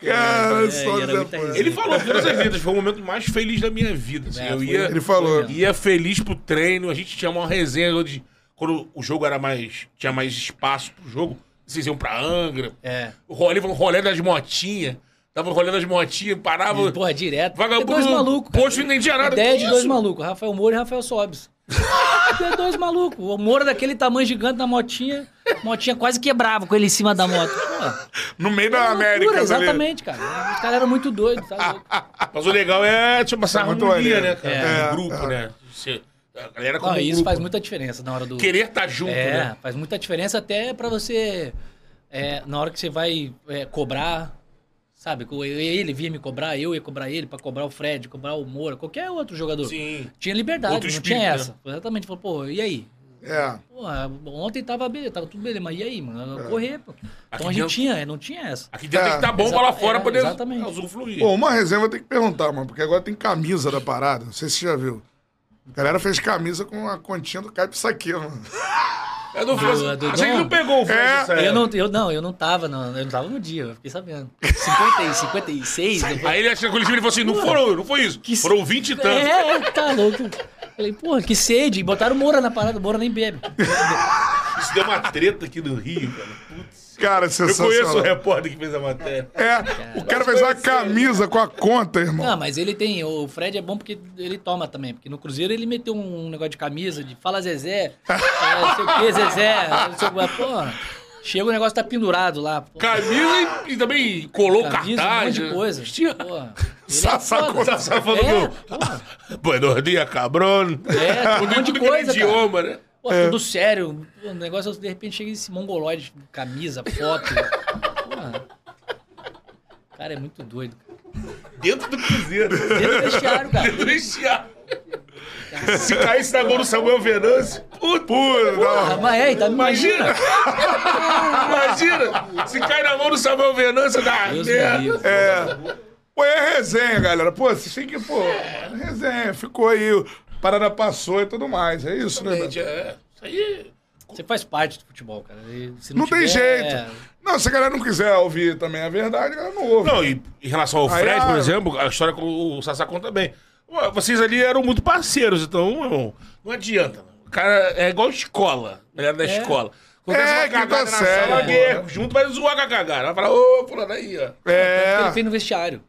Cara, É, só Fã. Ele falou todas as vezes, foi o momento mais feliz da minha vida. assim. É, eu foi- ia, Ele falou. Ia feliz pro treino, a gente tinha uma resenha de. Quando o jogo era mais. tinha mais espaço pro jogo, vocês iam pra Angra. É. O rolê, o rolê das motinhas. Tava o rolê das motinhas, parava. E, porra, direto. Vagabundo É dois malucos. cara. posto e nem tinha nada. Ideia de dois malucos. Rafael Moura e Rafael Sobes. É dois malucos. O Moura daquele tamanho gigante na motinha. Motinha quase quebrava com ele em cima da moto. Pô, No meio da era América. loucura, tá ali. exatamente, cara. Os caras eram muito doidos, tá. Mas o legal é, tipo, essa É muito harmonia, maneiro. né, cara? É, Do grupo, é. né? Você- a galera como Não, e isso grupo. faz muita diferença na hora do. Querer estar junto, É, né? faz muita diferença até pra você. é, na hora que você vai é, cobrar, sabe? Ele vinha me cobrar, eu ia cobrar ele pra cobrar o Fred, cobrar o Moura, qualquer outro jogador. Sim. Tinha liberdade, Outro não espírito, tinha né? essa. Exatamente. Falou, pô, e aí? É. Porra, ontem tava beleza, tava tudo beleza, mas e aí, mano? Correr, pô. Então Aqui a gente dentro- tinha, não tinha essa. Aqui dentro tem que estar bom Exa- pra lá fora é, poder exatamente. usufruir. Pô, uma resenha eu ter que perguntar, mano, porque agora tem camisa da parada. Não sei se você já viu. A galera fez camisa com a continha do Caio Pissaquê, mano. É do Do- Fred. do Achei que não pegou o Fred É. Eu não, eu não, eu não tava, não, eu não tava no dia, eu fiquei sabendo. 50, e 56, não foi? Aí ele achou que ele falou assim: não foram, não foi isso. Que Foram 20 e tantos. É, tá louco. Falei, porra, que sede. E botaram o Moura na parada, o Moura nem bebe. Isso deu uma treta aqui no Rio, cara. Putz. Cara, Eu sensacional. conheço o repórter que fez a matéria. É, o cara fez uma camisa com a conta, irmão. Não, mas ele tem. O Fred é bom porque ele toma também. Porque no Cruzeiro ele meteu um negócio de camisa, de fala Zezé, é, não sei o que, Zezé. Não sei o que, porra. Chega o negócio tá pendurado lá. Pô, Camisa e, e também colou camisa, cartaz. um monte de né? coisa. Tinha- Porra. É Sassá falando É, do- porra. Buenos dias, cabrón. É, um monte de coisa, cara. idioma, né? Pô, tudo sério. Pô, O negócio, de repente, chega esse mongoloide, camisa, foto. Porra. Cara, é muito doido. Dentro do Cruzeiro. Dentro do vestiário, cara. Dentro do vestiário. Se caísse na mão do Samuel Venâncio, puta, Puta, não. mas é, tá imagina. imagina. Se cai na mão do Samuel Venâncio, dá Deus me merda. É. Pô, é resenha, galera. Pô, vocês têm que, pô, é resenha. Ficou aí, parada passou e tudo mais. É isso, né? É, isso aí. Você faz parte do futebol, cara. Se Não tem tiver, jeito. é, Não, se a galera não quiser ouvir também a verdade, a galera não ouve. Não, e em relação ao Aí, Fred, ah, por exemplo, a história que o Sassá conta bem. Vocês ali eram muito parceiros, então não, não adianta. O cara é igual escola, galera da escola. Acontece É, uma cagada na série, sala, junto vai zoar com a cagada. Vai falar, ô, fulano aí, ó. Que ele É. fez no vestiário.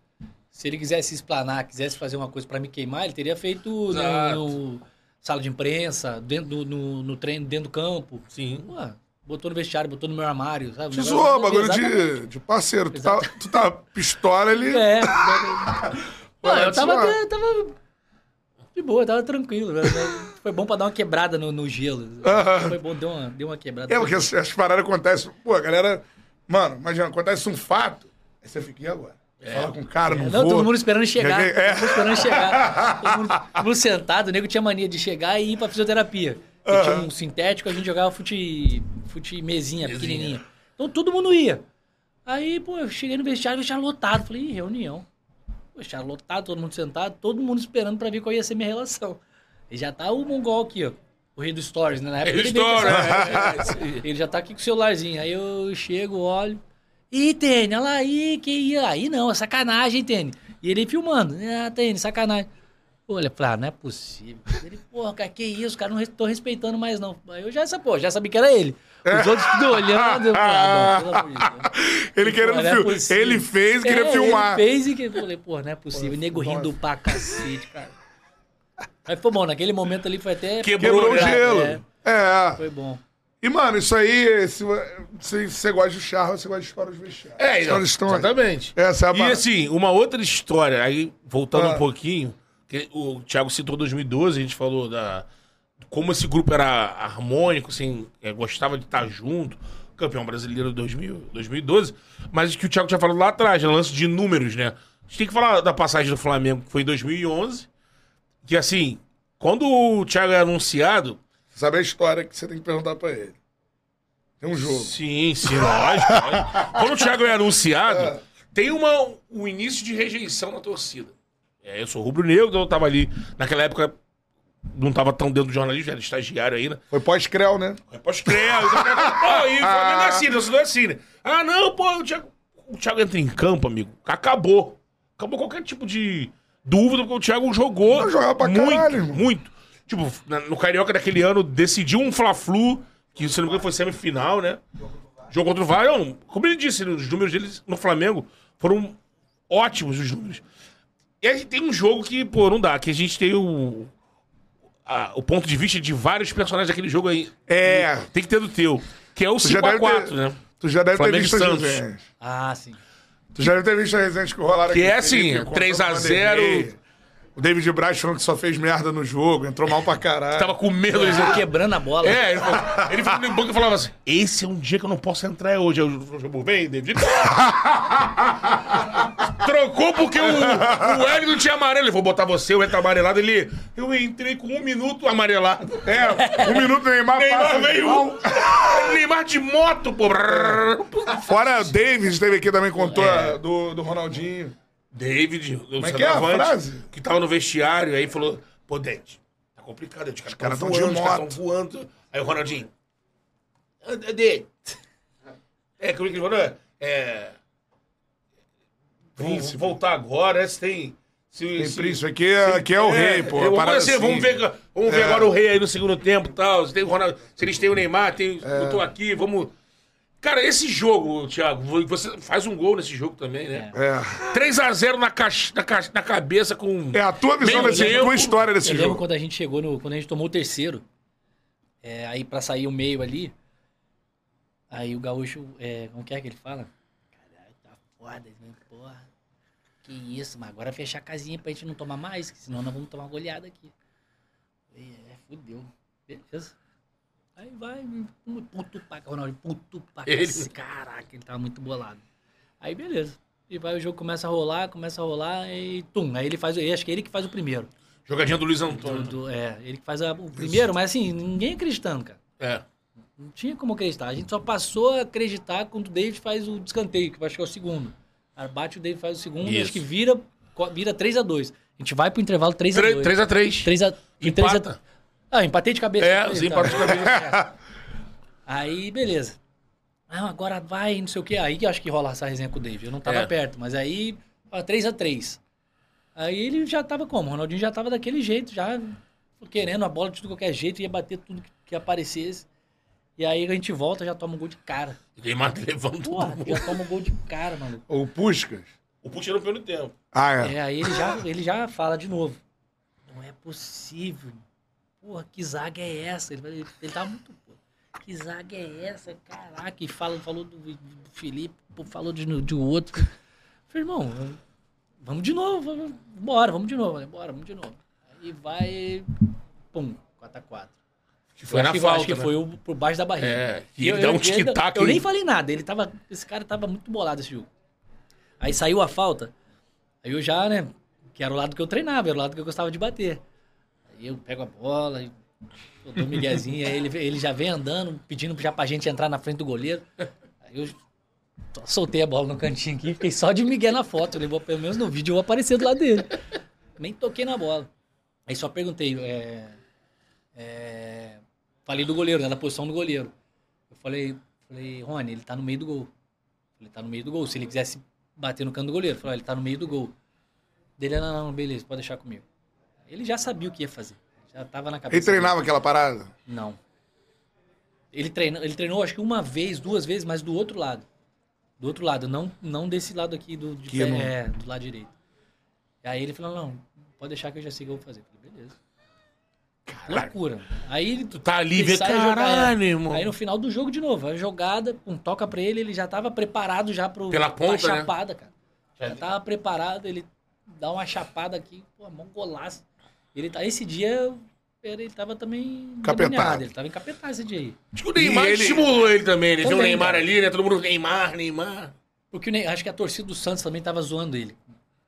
Se ele quisesse explanar, quisesse fazer uma coisa pra me queimar, ele teria feito Exato. no, no sala de imprensa, dentro do no, no treino, dentro do campo. Sim. Pô, botou no vestiário, botou no meu armário, sabe? Te zoou, bagulho de, de parceiro. Tu tá, tu tá pistola, ele. É. Pô, Vai eu tava, eu tava de boa, eu tava tranquilo. né? Foi bom pra dar uma quebrada no, no gelo. Aham. Foi bom, deu uma, deu uma quebrada. É, porque as, as paradas acontecem. Pô, a galera. Mano, imagina, acontece um fato. Aí você fica, e agora? Fala com o cara, não, É, não, vou. todo mundo esperando chegar. É. Todo mundo esperando chegar. Todo mundo, todo mundo sentado, o nego tinha mania de chegar e ir pra fisioterapia. Porque Tinha um sintético, a gente jogava fute, fute mesinha, pequenininha. Então todo mundo ia. Aí, pô, eu cheguei no vestiário, o vestiário lotado. Falei, ih, reunião. Vestiário lotado, todo mundo sentado, todo mundo esperando pra ver qual ia ser minha relação. E já tá o Mongol aqui, ó. O rei do Stories, né? Na época ele Stories, é, é, isso aí. Ele já tá aqui com o celularzinho. Aí eu chego, olho. Ih, Tênis, olha lá, aí, que ia. Aí não, é sacanagem, Tênis. E ele filmando. Ah, Tênis, sacanagem. Olha, falei, ah, não é possível. Ele, porra, cara, que isso, cara, não tô respeitando mais, não. Aí eu já, pô, já sabia que era ele. Os outros tudo olhando. Eu falei, ah, não, pelo amor de Deus. Ele querendo Pô, é filmar. possível. Ele fez, queria É, filmar. Ele fez e que eu falei, pô, não é possível. Nego rindo pra cacete, cara. Mas foi bom, naquele momento ali foi até. Quebrou o É, gelo. é, É. foi bom. E, mano, isso aí, se, você gosta de charro, você gosta de história de vestiário. É, história. exatamente. Essa é a E assim, uma outra história, aí voltando Ah. um pouquinho, que o Thiago citou 2012, a gente falou da como esse grupo era harmônico, assim, é, gostava de estar junto, campeão brasileiro de 2000, 2012, mas que o Thiago tinha falado lá atrás, né, lance de números, né? A gente tem que falar da passagem do Flamengo, que foi em 2011, que assim, quando o Thiago é anunciado, Sabe a história que você tem que perguntar pra ele. Tem um jogo. Sim, sim, lógico. lógico. Quando o Thiago é anunciado, tem uma, um início de rejeição na torcida. É, eu sou rubro-negro, então eu tava ali. Naquela época, não tava tão dentro do jornalismo, era estagiário ainda. Foi pós-creu, né? Foi pós-creu. Pô, e o Flamengo é assim, não é assim, né? Ah, não, pô, o Thiago, o Thiago entra em campo, amigo. Acabou. Acabou qualquer tipo de dúvida, porque o Thiago jogou Não, jogava pra muito, caralho, irmão. muito. Tipo, no Carioca daquele ano, decidiu um Fla-Flu, que se não me engano foi semifinal, né? Jogou contra o VAR. Não, Como ele disse, os números dele no Flamengo foram ótimos os números. E aí tem um jogo que, pô, não dá, que a gente tem o, a- o ponto de vista de vários personagens daquele jogo aí. É. Tem que ter do teu. Que é o Tu já deve 5x4, ter- né? Tu já deve Flamengo ter e visto as Santos. resenhas. Ah, sim. Tu já deve ter visto as resenhas que rolaram Que aqui. é assim, Felipe, contando 3 a o 0. Vanderlei. O David Braz falando que só fez merda no jogo, entrou mal pra caralho. Tava com medo. Eles... Quebrando a bola. É, ele, falou, ele ficou no banco e falava assim: Esse é um dia que eu não posso entrar hoje. Eu falei, vem, David. Trocou porque o, o Hélio não tinha amarelo. Ele vou botar você, o Hélio amarelado. Ele. Eu entrei com um minuto amarelado. É, um minuto Neymar, Neymar passa veio. Neymar de moto, pô. Fora o David, teve aqui também, contou É. do, do Ronaldinho. David, o Como é que é a centroavante, frase? que tava no vestiário, aí falou: Pô, David, tá complicado, os caras estão tão de voando, os caras moto. estão voando. Aí o Ronaldinho. "Ah, David. É, como é que ele falou? É. Vamos voltar agora, se tem. Se, Tem se- príncipe, aqui é, aqui é o rei, pô. Vamos, parada conhecer, assim. vamos ver, vamos ver É. agora o rei aí no segundo tempo e tal. Se, tem o Ronaldo, se eles têm o Neymar, tem, É. eu tô aqui, vamos. Cara, esse jogo, Thiago, você faz um gol nesse jogo também, né? É. 3x0 na, caixa- na, ca- na cabeça com. É a tua visão desse tempo. tua história desse Eu lembro jogo. quando a gente chegou no. Quando a gente tomou o terceiro. é, aí pra sair o meio ali. Aí o gaúcho. É, como que é que ele fala? Caralho, tá foda, né? Porra. Que isso, mas agora fechar a casinha pra gente não tomar mais, que senão nós vamos tomar uma goleada aqui. Falei, é, fudeu. Beleza. Aí vai, puto pra Ronaldo, puto pra Ele-. Caraca, ele tava muito bolado. Aí beleza. E vai, o jogo começa a rolar, começa a rolar e tum. Aí ele faz, acho que é ele que faz o primeiro. Jogadinha do Luiz Do- Antônio. do- é, ele que faz a- o primeiro, mas assim, ninguém acreditando, cara. É. Não tinha como acreditar. A gente só passou a acreditar quando o David faz o descanteio, que eu acho que é o segundo. Aí bate o David faz o segundo, Isso. acho que vira, vira 3x2. A gente vai pro intervalo 3x2. 3x3. 3x3. Empata. Ah, empatei de cabeça. É, os empates de cabeça. Aí, beleza. Ah, agora vai, não sei o que. Aí que eu acho que rola essa resenha com o David. Eu não tava É. perto, mas aí, ó, 3x3. Aí ele já tava como? O Ronaldinho já tava daquele jeito, já querendo a bola de tudo qualquer jeito, ia bater tudo que, aparecesse. E aí a gente volta, já toma um gol de cara. E Neymar levando. Porra, já toma um gol de cara, maluco. O Puskas. O Puxa no primeiro tempo. Ah, é. É, aí ele já, ele já fala de novo. Não é possível. Porra, que zaga é essa? Ele, ele, ele tava muito. pô, Que zaga é essa? Caraca, e fala, falou do, do Felipe, falou de, de outro. Falei, irmão, vamos de novo, vamos, bora, vamos de novo. Bora, vamos de novo. Aí vai. Pum, 4x4. Que foi Eu na acho que, falta, acho que né? foi o, por baixo da barriga. É, E e ele dá um tic-tac Eu, eu nem falei nada, ele tava. Esse cara tava muito bolado esse jogo. Aí saiu a falta, aí eu já, né? Que era o lado que eu treinava, era o lado que eu gostava de bater. Eu pego a bola, eu dou miguezinho, aí ele, ele já vem andando, pedindo já pra gente entrar na frente do goleiro. Aí eu soltei a bola no cantinho aqui, fiquei só de migué na foto. Levou, pelo menos no vídeo eu vou aparecer do lado dele. Nem toquei na bola. Aí só perguntei, é, é, falei do goleiro, né, da posição do goleiro. Eu falei, falei, Rony, ele tá no meio do gol. Ele tá no meio do gol. Se ele quisesse bater no canto do goleiro, eu falei, ele tá no meio do gol. Dele, não, não, beleza, pode deixar comigo. Ele já sabia o que ia fazer. Já tava na cabeça. Ele treinava aquela parada? Não. Ele treinou, ele treinou acho que uma vez, duas vezes, mas do outro lado. Do outro lado, não, não desse lado aqui do, de Que pé, não- é, do lado direito. E aí ele falou, não, pode deixar que eu já sei o que eu vou fazer. Eu falei, beleza. Loucura. Aí ele tá ali, vê, caralho, é. irmão. Aí no final do jogo, de novo, a jogada, um toca pra ele, ele já tava preparado já pro, Pela ponta, né? chapada, cara. Já tava preparado, ele dá uma chapada aqui, pô, mão golaço. Ele tá, esse dia, ele tava também Encapetado. ele tava encapetado esse dia aí. Acho que o Neymar ele- estimulou ele também. Ele viu o Também, Neymar cara. ali, né? Todo mundo, Neymar, Neymar. Porque o Ney- acho que a torcida do Santos também tava zoando ele.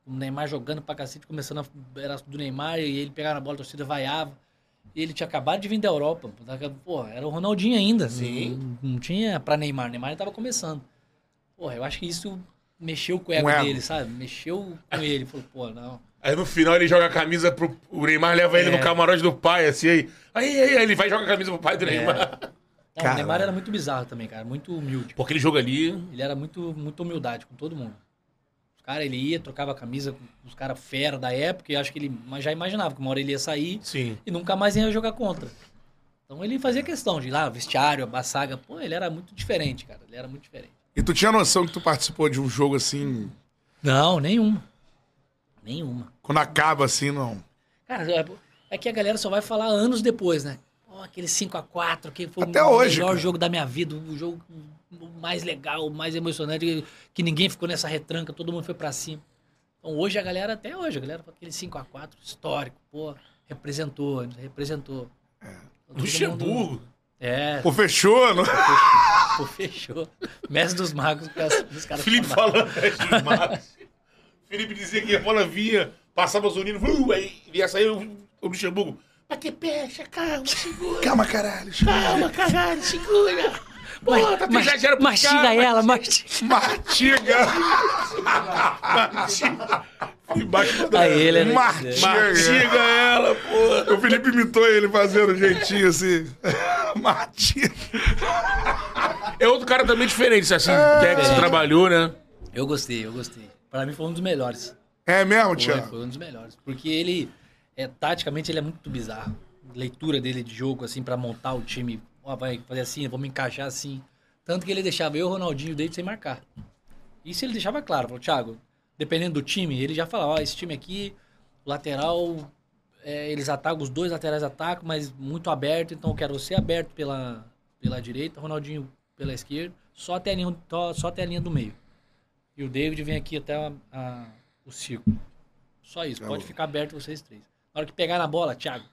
O Neymar jogando pra cacete, começando a. Era do Neymar, e ele pegava na bola, a torcida vaiava. E ele tinha acabado de vir da Europa. Pô, era o Ronaldinho ainda. Sim. Não, não tinha pra Neymar. Neymar tava começando. Porra, eu acho que isso mexeu com o ego ego. dele, sabe? Mexeu com ele. Falou, pô, não. Aí no final ele joga a camisa pro. O Neymar leva ele É. no camarote do pai, assim, aí. Aí, aí, aí ele vai e joga a camisa pro pai do É. Neymar. Não, o Neymar era muito bizarro também, cara. Muito humilde. Pô, aquele jogo ali. Ele era muito, muito humildade com todo mundo. Os caras, ele ia, trocava a camisa com os caras fera da época, e acho que ele mas já imaginava que uma hora ele ia sair Sim. e nunca mais ia jogar contra. Então ele fazia questão de ir lá, vestiário, a saga. Pô, ele era muito diferente, cara. Ele era muito diferente. E tu tinha noção que tu participou de um jogo assim. Não, nenhuma. Nenhuma. Quando acaba assim, não. Cara, é- é que a galera só vai falar anos depois, né? Pô, aquele 5x4 que foi Até o hoje, melhor cara. jogo da minha vida, o jogo mais legal, mais emocionante, que- ninguém ficou nessa retranca, todo mundo foi pra cima. Então hoje a galera, até hoje, a galera aquele 5x4 histórico, pô, representou, representou. Então, todo Luxemburgo. mundo- É. Pô, fechou, não? Pô, fechou. Mestre dos magos, os caras Felipe falando Mestre dos Magos. Felipe dizia que a bola vinha, passava os uh, aí ia sair o, o Luxemburgo. Mas que pecha, calma, segura. Calma, caralho. Calma, caralho, segura. Pô, Mas- tá mas- exagero pro mastiga cara, ela, mastiga. Martiga. Mastiga. Embaixo da- Aí ele era- Martiga. Mastiga ela, pô. O Felipe imitou ele fazendo um jeitinho assim. Martiga. É outro cara também diferente, assim, até que você É. trabalhou, né? Eu gostei, eu gostei. Pra mim foi um dos melhores. É mesmo, Foi, Thiago? foi um dos melhores. Porque ele, é, taticamente, ele é muito bizarro. Leitura dele de jogo, assim, pra montar o time. Ó, vai fazer assim, vamos encaixar assim. Tanto que ele deixava eu, Ronaldinho e o David sem marcar. Isso ele deixava claro. Falou, Thiago, dependendo do time, ele já falava, ó, esse time aqui, lateral, é, eles atacam, os dois laterais atacam, mas muito aberto, então eu quero você aberto pela, pela direita, Ronaldinho pela esquerda, só até a linha, só até a linha do meio. E o David vem aqui até a- a- o círculo. Só isso, Tá pode ficar aberto vocês três. Na hora que pegar na bola, Thiago,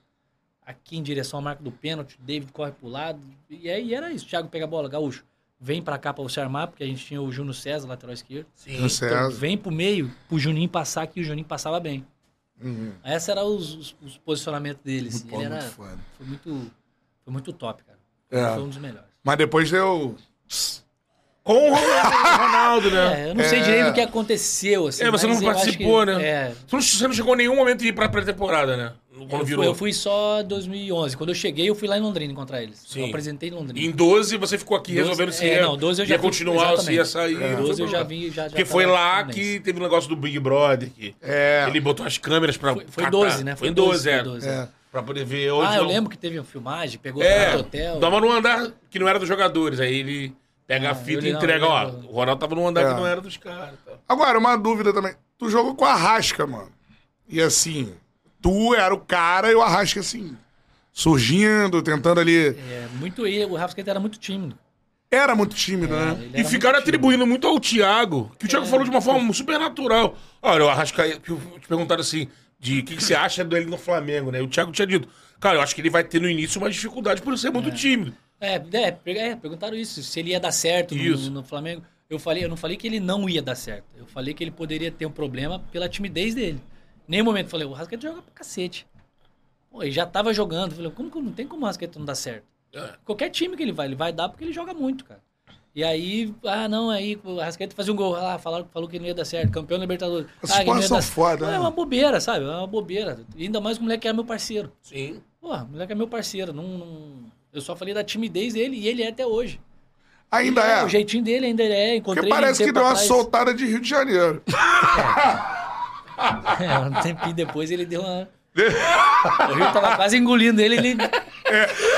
aqui em direção à marca do pênalti, o David corre pro lado. E aí era isso, Thiago pega a bola, Gaúcho, vem pra cá pra você armar, porque a gente tinha o Júnior César, lateral esquerdo. Sim. Júnior César. Então, vem pro meio, pro Juninho passar, que o Juninho passava bem. Uhum. Esse era os, os, os posicionamentos dele. assim. Muito bom, era, muito foi muito, foi muito top, cara. É. Foi um dos melhores. Mas depois deu. Com o Ronaldo, né? É, eu não sei É. direito o que aconteceu, assim. É, você mas não participou, que- né? É, Você não, você não chegou em nenhum momento de ir pra pré-temporada, né? Quando eu virou. fui, eu fui só em 2011. Quando eu cheguei, eu fui lá em Londrina encontrar eles. Sim. Eu apresentei em Londrina. Em 12 você ficou aqui 12, resolvendo se é, ia, não, 12 eu já ia continuar ou se ia sair. não 12 foi eu já problema. vi, já- já Porque foi lá que teve o negócio do Big Brother. Que É. Ele botou as câmeras pra. Foi- foi catar. 12, né? Foi Foi em 12, 12, é. foi 12. É. Pra poder ver onde. Ah, eu não- lembro que teve uma filmagem, pegou É, no hotel. tava num andar que não era dos jogadores. Aí ele pega Ah, a fita e entrega, ó. O Ronaldo tava num andar É. que não era dos caras. tá? Agora, uma dúvida também. Tu jogou com a Arrasca, mano. E assim, tu era o cara e o Arrasca, assim, surgindo, tentando ali. É, muito ele, o Rafa Skate era muito tímido. Era muito tímido, É, né? ele E era ficaram muito tímido. atribuindo muito ao Thiago. Que o Thiago É. falou de uma forma super natural. Olha, o Arrascaeta, que te perguntaram assim, de o que, que você acha dele no Flamengo, né? O Thiago tinha dito, cara, eu acho que ele vai ter no início uma dificuldade por ser muito tímido. É, é, é, perguntaram isso, se ele ia dar certo no, Isso. no Flamengo. Eu, falei, eu não falei que ele não ia dar certo. Eu falei que ele poderia ter um problema pela timidez dele. Em nenhum momento eu falei, o Rascaeta joga pra cacete. Pô, ele já tava jogando. Eu falei, como que não tem como o Rascaeta não dar certo? É. Qualquer time que ele vai, ele vai dar porque ele joga muito, cara. E aí, ah, não, aí o Rascaeta fazia um gol, ah, falaram, falou que não ia dar certo, campeão da Libertadores. Essas ah, não são dar foda, Não, né? É uma bobeira, sabe? É uma bobeira. E ainda mais que o moleque era meu parceiro. Sim. Pô, o moleque é meu parceiro. Não, não- Eu só falei da timidez dele e ele é até hoje. Ainda E é. O jeitinho dele ainda é. Porque Encontrei ele parece que deu uma soltada de Rio de Janeiro. É, um tempinho depois ele deu uma. o Rio tava quase engolindo ele, ele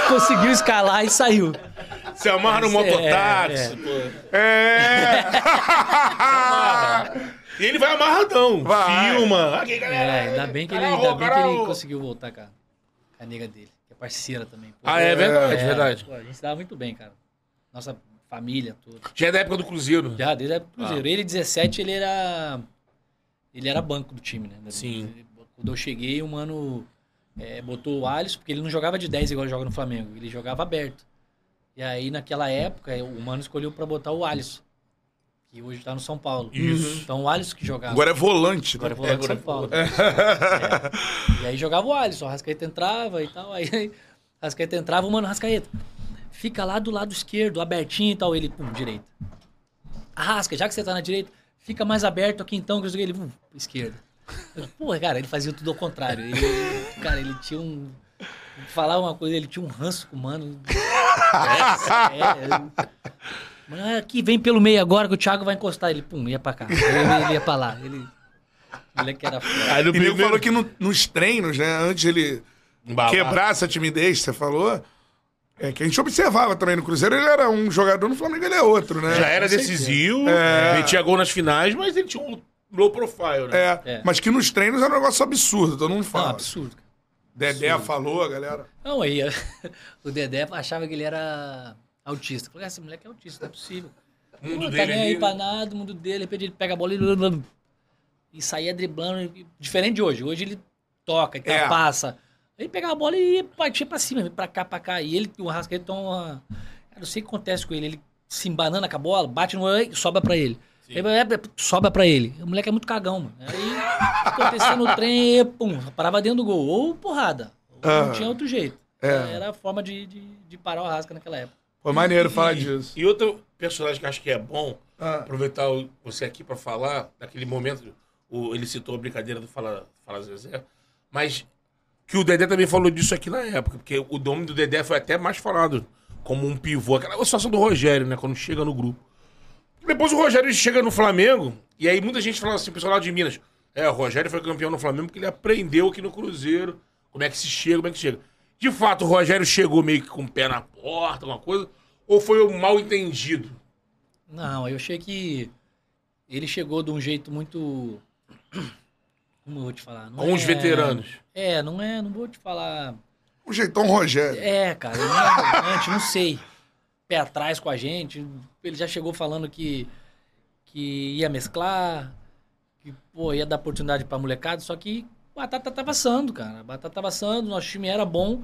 conseguiu escalar e saiu. Se amarra no é, mototáxi, é. pô. É. E ele vai amarradão. Vai. Filma. Aqui, É, galera. ainda bem que ele, ainda bem que ele conseguiu voltar com a, nega dele, é parceira também. Pô, Ah, é verdade, verdade. pô, a gente se dava muito bem, cara. Nossa família toda. Já é da época do Cruzeiro. Já, desde a época do Cruzeiro. Ah. Ele, 17, ele era. Ele era banco do time, né? Sim. Quando eu cheguei, o mano é, botou o Alisson, porque ele não jogava de 10 igual joga no Flamengo, ele jogava aberto. E aí, naquela época, o mano escolheu pra botar o Alisson, que hoje tá no São Paulo. Isso. Então o Alisson que jogava. Agora é volante, né? Agora é volante de agora São Paulo. é É. E aí jogava o Alisson, o Rascaeta entrava e tal. Aí, aí Rascaeta entrava, o mano, Rascaeta, fica lá do lado esquerdo, abertinho e tal. Ele, pum, direita. Arrasca, já que você tá na direita, fica mais aberto aqui então, que eu ele, uh, esquerda. Porra, cara, ele fazia tudo ao contrário. Ele, cara, ele tinha um. Falar uma coisa, ele tinha um ranço com o mano. É, é, Mano, aqui vem pelo meio agora que o Thiago vai encostar. Ele, pum, ia pra cá. Ele, ele ia pra lá. Ele. Moleque era foda. Aí no e nego falou que no- nos treinos, né, antes ele Embalar. quebrar essa timidez que você falou, é que a gente observava também no Cruzeiro, ele era um jogador, no Flamengo ele é outro, né? Já era decisivo, É. metia gol nas finais, mas ele tinha um low profile, né? É, mas que nos treinos era um negócio absurdo, todo mundo fala. Não, absurdo. Dedé falou, a galera. Não, aí o Dedé achava que ele era autista. Falei, "Ah, esse moleque é autista, não é possível. O mundo Não tá dele nem ali, aí né? pra nada, o mundo dele, de repente ele pega a bola e, e saía driblando. Diferente de hoje. Hoje ele toca, e É. passa. Ele pegava a bola e partia pra cima, pra cá, pra cá. E ele, o Arrascaeta toma. Cara, eu sei o que acontece com ele. Ele se embanana com a bola, bate no e sobra pra ele. Aí, é, sobra pra ele. O moleque é muito cagão, mano. Aí acontecia no trem, e, pum, parava dentro do gol. Ou porrada. Ou Ah. Não tinha outro jeito. É. Era a forma de, de, de parar o Arrasca naquela época. Foi maneiro E- falar disso. E outro personagem que eu acho que é bom, Ah. aproveitar você aqui pra falar, daquele momento, o- ele citou a brincadeira do Fala, Fala Zezé, mas que o Dedé também falou disso aqui na época, porque o nome do Dedé foi até mais falado como um pivô, aquela situação do Rogério, né, quando chega no grupo. Depois o Rogério chega no Flamengo, e aí muita gente fala assim, pessoal lá de Minas, é, o Rogério foi campeão no Flamengo porque ele aprendeu aqui no Cruzeiro, como é que se chega, como é que chega. De fato, o Rogério chegou meio que com o pé na porta, alguma coisa, ou foi um mal entendido? Não, eu achei que ele chegou de um jeito muito. Como eu vou te falar? Não Com os é- veteranos. É, não é. Não vou te falar. Um jeitão Rogério. É, cara, ele não é arrogante, não sei. Pé atrás com a gente. Ele já chegou falando que, que ia mesclar, que pô, ia dar oportunidade pra molecada, só que batata tava assando, cara. A batata tava assando, nosso time era bom,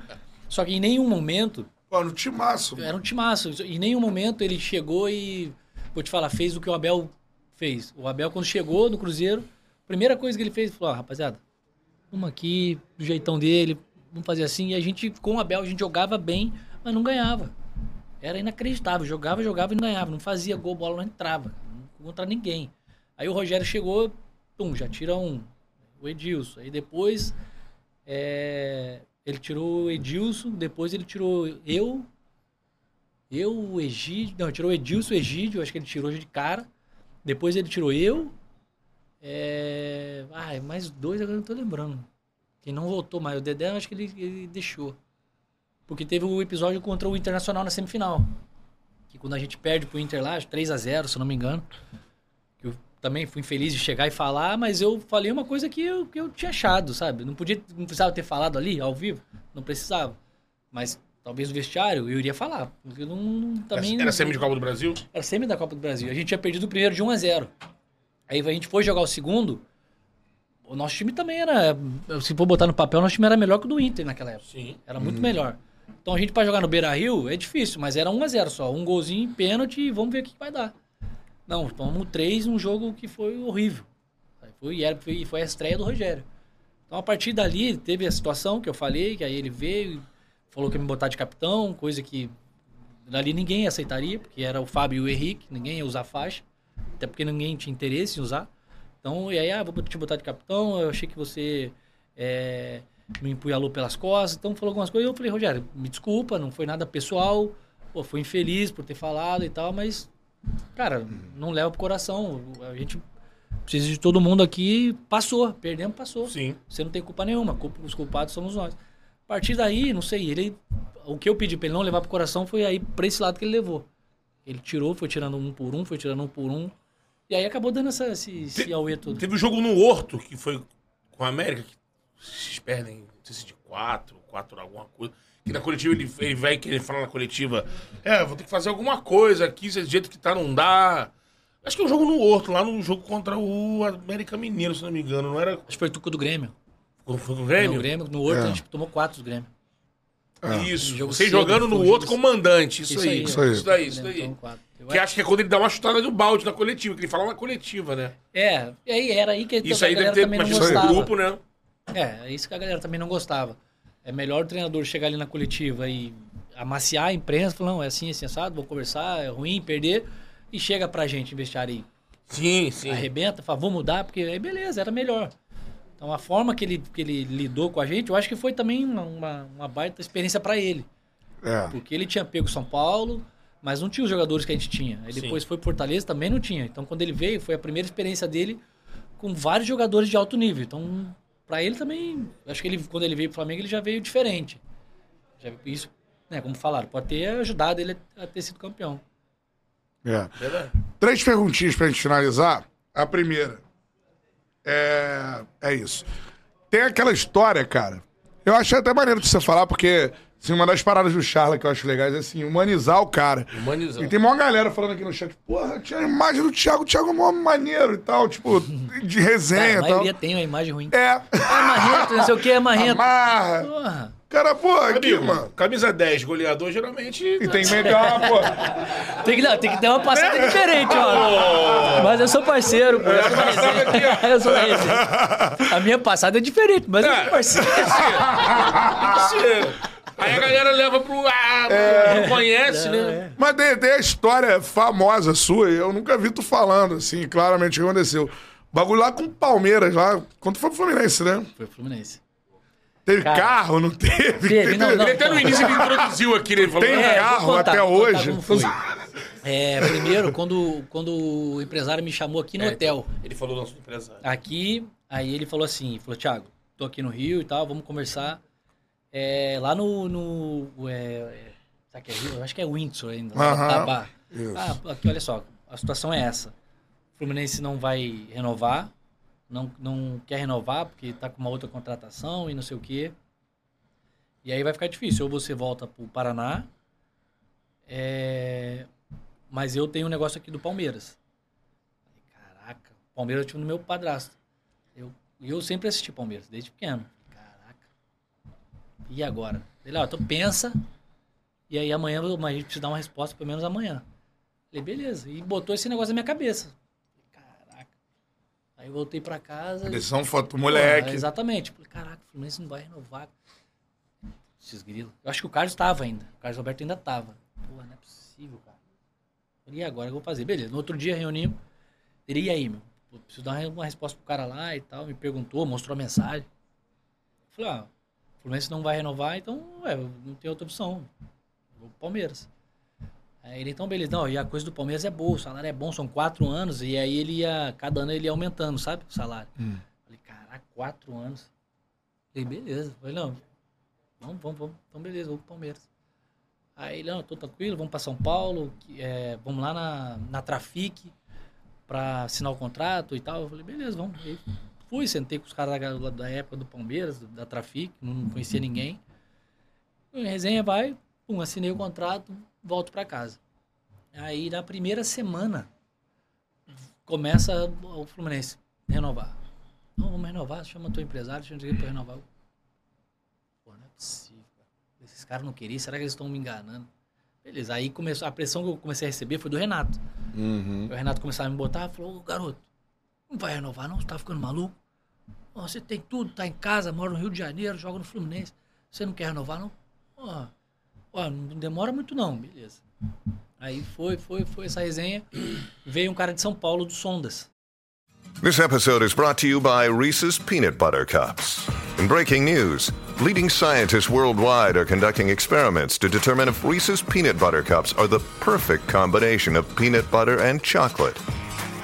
só que em nenhum momento. Pô, no timaço. Era um timaço. Em nenhum momento ele chegou e, vou te falar, fez o que o Abel fez. O Abel, quando chegou no Cruzeiro, a primeira coisa que ele fez, falou, ó, rapaziada, vamos aqui, do jeitão dele, vamos fazer assim. E a gente, com o Abel, a gente jogava bem, mas não ganhava. Era inacreditável. Jogava, jogava e não ganhava. Não fazia gol, bola não entrava. Não contra ninguém. Aí o Rogério chegou, pum, já tira um. Edilson. Aí depois é, ele tirou o Edilson, depois ele tirou eu, eu, o Egídio. Não, tirou o Edilson, o Egídio, acho que ele tirou de cara. Depois ele tirou eu. É... Ai, mais dois agora não tô lembrando. Quem não voltou mais. O Dedé, acho que ele, ele deixou. Porque teve o episódio contra o Internacional na semifinal. Que quando a gente perde pro Inter lá, 3 a 0 se não me engano. Também fui infeliz de chegar e falar, mas eu falei uma coisa que eu, que eu tinha achado, sabe? Não podia, não precisava ter falado ali, ao vivo. Não precisava. Mas talvez no vestiário eu iria falar. Porque eu não, não- também. Era semi de Copa do Brasil? Era semi da Copa do Brasil. A gente tinha perdido o primeiro de 1 a 0 Aí a gente foi jogar o segundo. O nosso time também era. Se for botar no papel, o nosso time era melhor que o do Inter naquela época. Sim. Era muito melhor. Então a gente pra jogar no Beira Rio é difícil, mas era 1 a 0 só. Um golzinho, pênalti e vamos ver o que vai dar. Não, tomamos três num jogo que foi horrível. Foi, era- foi, foi a estreia do Rogério. Então a partir dali teve a situação que eu falei, que aí ele veio falou que ia me botar de capitão, coisa que dali ninguém aceitaria, porque era o Fábio e o Henrique, ninguém ia usar faixa, até porque ninguém tinha interesse em usar. Então, e aí, ah, vou te botar de capitão, eu achei que você é, me empunhalou pelas costas, então falou algumas coisas, eu falei, Rogério, me desculpa, não foi nada pessoal, pô, fui infeliz por ter falado e tal, mas, cara, não leva pro coração, a gente precisa de todo mundo aqui, passou, perdemos, passou. Sim. Você não tem culpa nenhuma, os culpados somos nós. A partir daí, não sei, ele. O que eu pedi pra ele não levar pro coração foi aí pra esse lado que ele levou. Ele tirou, foi tirando um por um, foi tirando um por um. E aí acabou dando essa, esse, esse auê todo. Teve o jogo no Horto, que foi com a América, que vocês perdem, não sei se de quatro, quatro alguma coisa. Que na coletiva ele, ele vai querer falar na coletiva, é, vou ter que fazer alguma coisa aqui, se do jeito que tá não dá. Acho que é um jogo no Horto, lá no jogo contra o América Mineiro, se não me engano, não era... Acho que foi tudo do Grêmio. Foi com o Grêmio? No Grêmio, no Horto É. a gente tomou quatro do Grêmio. Isso, Um jogo você cedo, jogando no outro comandante, isso, Isso aí. aí, Isso aí, Isso isso daí. Isso daí. Que acho que é quando ele dá uma chutada no balde na coletiva, que ele fala na coletiva, né? É, e aí era aí que Isso a aí galera deve ter também não isso gostava. grupo, né? É, é isso que a galera também não gostava. É melhor o treinador chegar ali na coletiva e amaciar a imprensa, falar, não, é assim, é sensado, vou conversar, é ruim, perder, e chega pra gente em vestiário aí. Sim, sim. Arrebenta, fala, vou mudar, porque aí beleza, era melhor. Então a forma que ele, que ele lidou com a gente, eu acho que foi também uma, uma, baita experiência para ele. É. Porque ele tinha pego São Paulo, mas não tinha os jogadores que a gente tinha. Aí Sim. depois foi pro Fortaleza, também não tinha. Então quando ele veio, foi a primeira experiência dele com vários jogadores de alto nível. Então, para ele também, acho que ele quando ele veio pro Flamengo, ele já veio diferente. Já- isso, né, como falaram, pode ter ajudado ele a ter sido campeão. É. Verdade. Três perguntinhas pra gente finalizar. A primeira é, é isso. Tem aquela história, cara. Eu achei até maneiro de você falar, porque assim, uma das paradas do Charla que eu acho legais é assim, humanizar o cara. Humanizar. E tem uma galera falando aqui no chat, porra, tinha a imagem do Thiago, o Thiago é mó maneiro e tal, tipo, de resenha Cara, a e tal. maioria tem uma imagem ruim. É. É marrento, não sei o que, é marrento. Amarra. Porra. Cara, pô, aqui, Amigo, mano. camisa 10, goleador, geralmente. E tem melhor, pô. Tem que, não, tem que ter uma passada diferente, ó. Mas eu sou parceiro, pô. Eu sou da. Eu sou da. A minha passada é diferente, mas eu sou parceiro. Aí a galera leva pro. Ah, É. não conhece, né? Mas tem, tem a história famosa sua, e eu nunca vi tu falando, assim, claramente o que aconteceu. Bagulho lá com o Palmeiras, lá, quando foi pro Fluminense, né? Foi Fluminense. Teve Cara, carro, não teve? teve, não, não. Ele até no início ele introduziu aqui, né? Ele falou. Tem É, carro contar, até hoje? É, primeiro, quando, quando o empresário me chamou aqui no É, hotel. Ele falou do nosso empresário. Aqui, aí ele falou assim, falou, Thiago, tô aqui no Rio e tal, vamos conversar. É, lá no... no é, é, que é? Eu acho que é Windsor ainda. lá, isso. Ah, aqui, olha só, a situação é essa. O Fluminense não vai renovar, não, não quer renovar porque tá com uma outra contratação e não sei o quê. E aí vai ficar difícil. Ou você volta pro Paraná, é, mas eu tenho um negócio aqui do Palmeiras. Caraca, Palmeiras é o time do meu padrasto. Eu, eu sempre assisti Palmeiras, desde pequeno. E agora? Ele, ó, então pensa. E aí amanhã a gente precisa dar uma resposta, pelo menos amanhã. Falei, beleza. E botou esse negócio na minha cabeça. Caraca. Aí eu voltei pra casa. Decisão foto moleque. exatamente. Falei, caraca, o Fluminense não vai renovar. Esses grilos. Eu acho que o Carlos estava ainda. O Carlos Alberto ainda estava. Pô, não é possível, cara. E agora eu vou fazer? Beleza. No outro dia reunimos. Ele, e aí, meu? Pô, preciso dar uma resposta pro cara lá e tal. Me perguntou, mostrou a mensagem. Falei, ah, o Fluminense não vai renovar, então, ué, não tem outra opção. Vou pro Palmeiras. Aí ele, então, beleza. Não, e a coisa do Palmeiras é boa, o salário é bom, são quatro anos. E aí ele ia, cada ano ele ia aumentando, sabe? O salário. Falei, caraca, quatro anos. Falei, beleza. Falei, não, vamos, vamos, vamos. Então, beleza, vou pro Palmeiras. Aí ele, não, tô tranquilo, vamos pra São Paulo, é, vamos lá na, na Trafic pra assinar o contrato e tal. Eu falei, beleza, vamos. Aí fui, sentei com os caras da, da época do Palmeiras, da Trafic, não conhecia ninguém. Em resenha vai, pum, assinei o contrato, volto pra casa. Aí na primeira semana começa o Fluminense renovar. Não, vamos renovar, chama teu empresário, chama pra renovar. Pô, não é possível. cara. Esses caras não queriam, será que eles estão me enganando? Beleza, aí começou, a pressão que eu comecei a receber foi do Renato. Uhum. O Renato começava a me botar, falou, ô garoto, não vai renovar não, você tá ficando maluco? Você tem tudo, tá em casa, mora no Rio de Janeiro, joga no Fluminense. Você não quer renovar não? Ó, ó, não demora muito não, beleza. Aí foi, foi, foi essa resenha. Veio um cara de São Paulo, do Sondas. This episode is brought to you by Reese's Peanut Butter Cups. In breaking news, leading scientists worldwide are conducting experiments to determine if Reese's Peanut Butter Cups are the perfect combination of peanut butter and chocolate.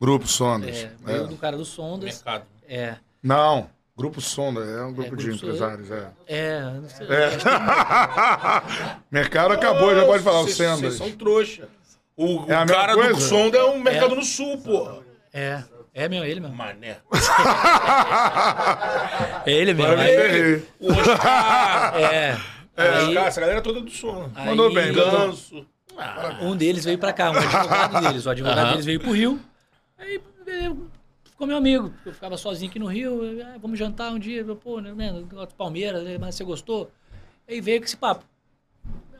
Grupo Sondas. É, veio É. do cara do Sondas. É. Não, Grupo Sonda, é um grupo É, de Grupo Sonda. empresários, é. É, não sei. É. Mercado acabou, já pode falar o Sendas. Vocês são trouxa. O, É o cara coisa? do Sonda é um mercado É. no sul, pô. É, é meu, ele mesmo. Mané. É ele mesmo. Agora Aí- eu errei. O Oscar. É. É, Aí- essa galera toda do. Aí- Mandou bem. Ganso. Um deles veio pra cá, um advogado deles. O advogado deles veio pro Rio. Aí ficou meu amigo. Eu ficava sozinho aqui no Rio. eu, ah, vamos jantar um dia. Eu, Pô, né, né, Palmeiras, né, mas você gostou? Aí veio com esse papo.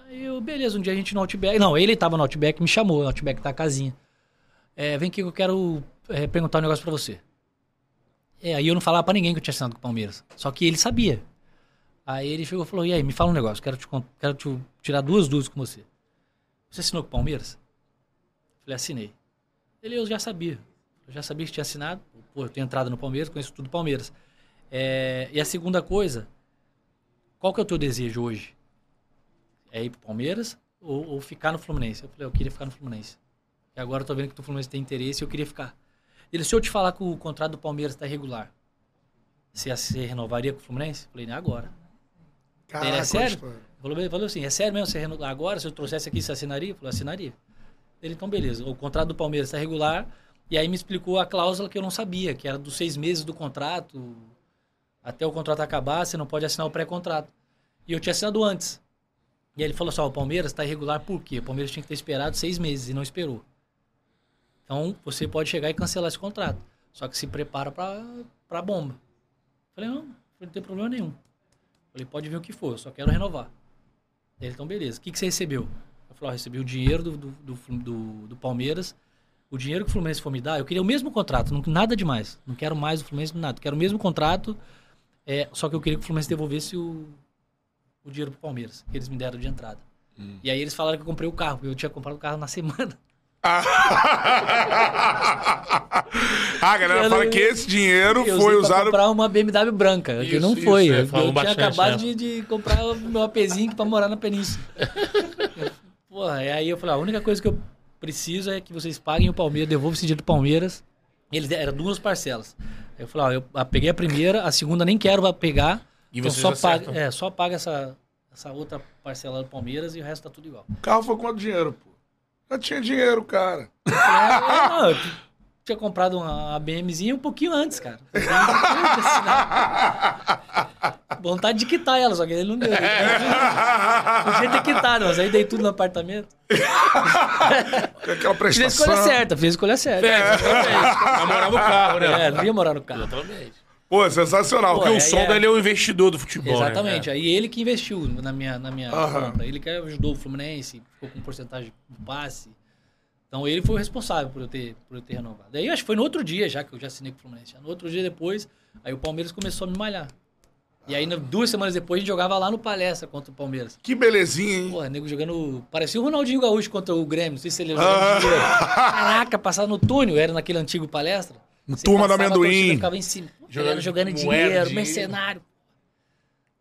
Aí eu, beleza, um dia a gente no Outback. Não, ele tava no Outback, me chamou. O Outback tá a casinha. É, vem aqui que eu quero é, perguntar um negócio pra você. É, aí eu não falava pra ninguém que eu tinha assinado com o Palmeiras. Só que ele sabia. Aí ele chegou e falou: E aí, me fala um negócio, quero te, quero te tirar duas dúvidas com você. Você assinou com o Palmeiras? Falei, assinei. Ele, eu já sabia. Eu já sabia que tinha assinado. Pô, eu tenho entrada no Palmeiras, conheço tudo do Palmeiras. É, e a segunda coisa, qual que é o teu desejo hoje? É ir pro Palmeiras ou, ou ficar no Fluminense? Eu falei, eu queria ficar no Fluminense. E agora eu tô vendo que o Fluminense tem interesse e eu queria ficar. Ele, se eu te falar que o contrato do Palmeiras está irregular, você, você renovaria com o Fluminense? Eu falei, não, agora. Caraca, ele é sério? Falou, ele falou assim, é sério mesmo? Você reno- agora, se eu trouxesse aqui, você assinaria? Eu falei, assinaria. Ele, então beleza, o contrato do Palmeiras está regular. E aí me explicou a cláusula que eu não sabia, que era dos seis meses do contrato, até o contrato acabar, você não pode assinar o pré-contrato. E eu tinha assinado antes. E aí ele falou assim, o Palmeiras está irregular por quê? O Palmeiras tinha que ter esperado seis meses e não esperou. Então, você pode chegar e cancelar esse contrato. Só que se prepara para bomba. Falei, não, não tem problema nenhum. Falei, pode vir o que for, eu só quero renovar. Ele, então, beleza. O que, que você recebeu? Eu falei, ó, recebi o dinheiro do, do, do, do- do Palmeiras. O dinheiro que o Fluminense for me dar, eu queria o mesmo contrato, não, nada demais. Não quero mais o Fluminense, nada. Quero o mesmo contrato, é, só que eu queria que o Fluminense devolvesse o, o dinheiro pro Palmeiras, que eles me deram de entrada. E aí eles falaram que eu comprei o carro, porque eu tinha comprado o carro na semana. Ah, a galera fala que esse dinheiro foi usei pra usado. comprar uma BMW branca, que Isso, não isso, foi. é, eu tinha acabado né? de, de comprar o meu apezinho pra morar na Península. Porra, e aí eu falei, a única coisa que eu preciso é que vocês paguem o Palmeiras, devolvam esse dinheiro do Palmeiras. Eles eram duas parcelas. Aí eu falei, ó, eu ah, peguei a primeira, a segunda nem quero pegar. E então só acertam. paga, é, só paga essa, essa outra parcela do Palmeiras e o resto tá tudo igual. O carro foi quanto dinheiro, pô? Já tinha dinheiro, cara. Eu falei, "Ah, não, eu tinha comprado uma BMzinha um pouquinho antes, cara. Vontade de quitar ela, só que ele não deu. Podia ter quitado, mas aí dei tudo no apartamento. Aquela Fiz a prestação. escolha certa, fiz a escolha certa. É, exatamente. Vai morar no carro, né? É, não ia morar no carro. Exatamente. Pô, sensacional. Pô, Porque o Sonda é- ele é o investidor do futebol, né? Exatamente. Aí ele que investiu na minha, na minha compra. Ele que ajudou o Fluminense, ficou com porcentagem do passe. Então ele foi o responsável por eu ter, por eu ter renovado. Aí acho que foi no outro dia já que eu já assinei com o Fluminense. No outro dia depois, aí o Palmeiras começou a me malhar. E aí, duas semanas depois, a gente jogava lá no Palestra contra o Palmeiras. Que belezinha, hein? Porra, nego jogando. Parecia o Ronaldinho Gaúcho contra o Grêmio. Não sei se ele Ah. jogava dinheiro. Caraca, passar no túnel, era naquele antigo palestra. No Você Turma do passava, Amendoim. Ficava em cima. Jogando Jogando, dinheiro, mercenário.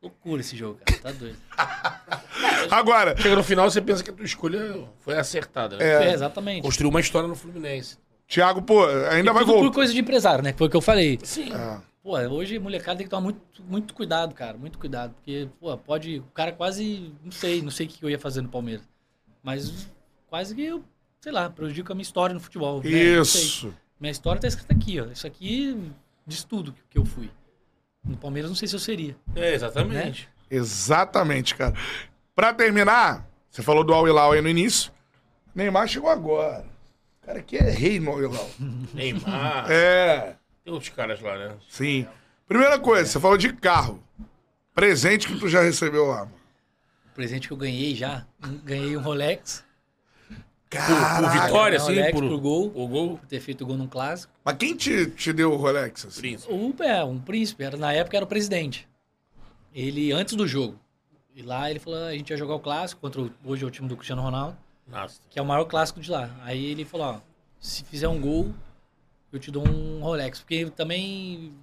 Loucura esse jogo, cara. Tá doido. Agora, Chega no final, você pensa que a tua escolha foi acertada, né? É, exatamente. Construiu uma história no Fluminense. Thiago, pô, ainda E vai tudo por voltar. coisa de empresário, né? Foi o que eu falei. Sim. Ah. Pô, hoje molecada tem que tomar muito, muito cuidado, cara. Muito cuidado. Porque, pô, pode. O cara quase. Não sei, não sei o que eu ia fazer no Palmeiras. Mas quase que eu, sei lá, prejudico a minha história no futebol. né? Isso. Minha história tá escrita aqui, ó. Isso aqui diz tudo que- que eu fui. No Palmeiras não sei se eu seria. É, exatamente. Exatamente, cara. Pra terminar, você falou do Al Hilal aí no início. Neymar chegou agora. O cara aqui é rei no Al Hilal. Neymar. É, Tem outros caras lá, né? sim. Primeira coisa, você falou de carro. Presente que tu já recebeu lá. mano. Presente que eu ganhei já, ganhei um Rolex. Por, por vitória, assim, Rolex por, por gol. o gol. Por ter feito gol num clássico. Mas quem te, te deu o Rolex? Assim? Príncipe. O, é, um príncipe, era, na época era o presidente. Ele, antes do jogo, e lá ele falou, a gente ia jogar o clássico contra o, hoje é o time do Cristiano Ronaldo, Nossa. que é o maior clássico de lá. Aí ele falou, ó, se fizer um gol, eu te dou um Rolex. Porque também...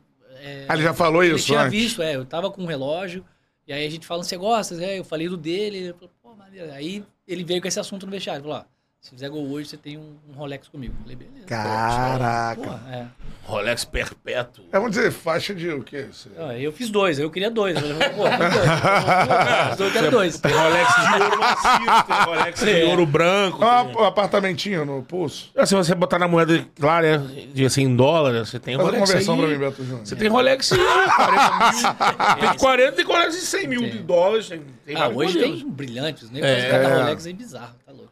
é, Ah, ele já falou ele isso tinha antes? visto, é, eu tava com um relógio, e aí a gente falando, você gosta? É, eu falei do dele, ele falou, pô, maneiro. Aí ele veio com esse assunto no vestiário, falou, ó, Se fizer gol hoje, você tem um, um Rolex comigo. Falei, beleza. Caraca. Pô, é. Rolex perpétuo. É, vamos dizer, faixa de o quê? Isso? Ah, Eu fiz dois, eu queria dois. Eu falei, pô, fiz dois. Eu quero dois. Tem Rolex de ouro maciço, tem Rolex de É. ouro branco. Tem- um apartamentinho no pulso. Ah, Se você botar na moeda lá, né, de assim, em dólar, você tem Faz Rolex conversão aí. pra mim, Beto Júnior. Você tem Rolex de 40 mil. Tem 40 e Rolex de 100 mil de dólares. Tem, tem Ah, hoje tem brilhantes, né? É. É. Cada Rolex é bizarro, tá louco.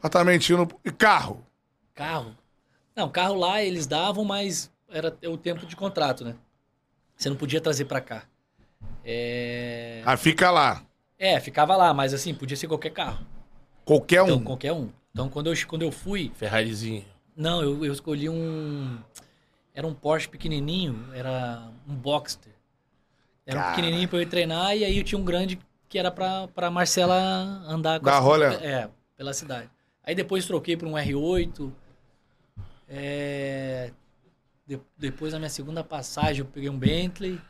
Apartamentinho no... E carro? Carro. Não, carro lá eles davam, mas era o tempo de contrato, né? Você não podia trazer pra cá. É... Ah, fica lá. é, ficava lá, mas assim, podia ser qualquer carro. Qualquer Então, um. qualquer um. Então, quando eu, quando eu fui, Ferrarizinho. Não, eu, eu escolhi um. Era um Porsche pequenininho, era um Boxster. Era um Cara. pequenininho pra eu ir treinar e aí eu tinha um grande que era pra, pra Marcela andar com Dar as- rolê. É, pela cidade. Aí depois troquei pra um R8. É, de- depois na minha segunda passagem eu peguei um Bentley.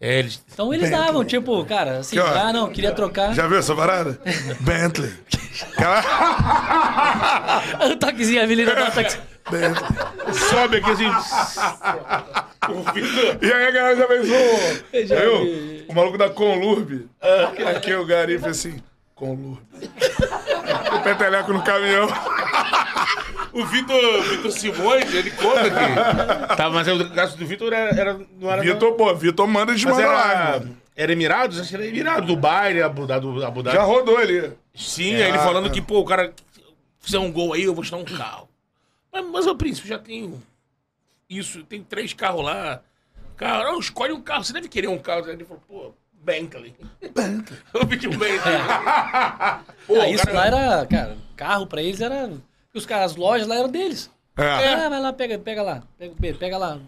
É, eles... Então eles Bentley. davam, tipo, cara, assim, Aqui, ó. ah, não, queria trocar. Já viu essa parada? Bentley. o toquezinho, a Avenida da Taxi. Sobe aqui assim. E aí a galera já fez Viu? vi. O maluco da Conlurb. Aqui o garife assim... Conlurb. O peteleco no caminhão. O Vitor, Vitor Simões, ele conta que. Tá, mas o caso do Vitor era, era- não era. Vitor, pô, Vitor manda desmandar lá, era, mano. era Emirados? Acho que era Emirados. Dubai, né? Abu Dhabi. Abu Dhabi. Já rodou ali. Sim, É. aí ele falando que, pô, o cara fizer um gol aí, eu vou te dar um carro. Mas, mas ô príncipe, já tenho isso, tem três carros lá. Cara, não, escolhe um carro, você deve querer um carro. Aí ele falou, pô, Bentley. Bentley. Eu pedi um Bentley. Pô, Ah, isso cara- lá era, cara, carro pra eles era. Os caras, as lojas lá eram deles. É. Ah, vai lá, pega, pega lá. Pega, pega lá.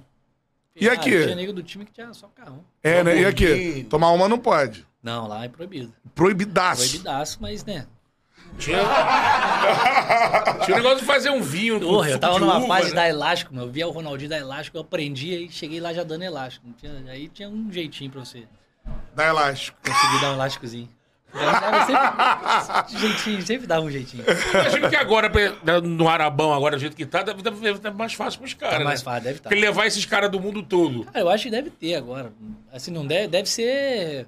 E Ah, aqui? Tinha nego do time que tinha só carro. É, né? E aqui? Tomar uma não pode. Não, lá é proibido. Proibidaço. Proibidaço, mas, né? Tinha... Tinha o negócio de fazer um vinho. Porra, eu tava numa uva, fase né? da elástico, meu. Eu via o Ronaldinho da elástico, eu aprendi e cheguei lá já dando elástico. Tinha- aí tinha um jeitinho pra você Dá elástico. conseguir dar um elásticozinho. Sempre, jeitinho, sempre dava um jeitinho. Imagino que agora, no Arabão, agora do jeito que tá, deve estar mais fácil pros caras. Tá mais né? fácil, deve estar. Porque levar esses caras do mundo todo. Cara, eu acho que deve ter agora. Assim, não deve, deve ser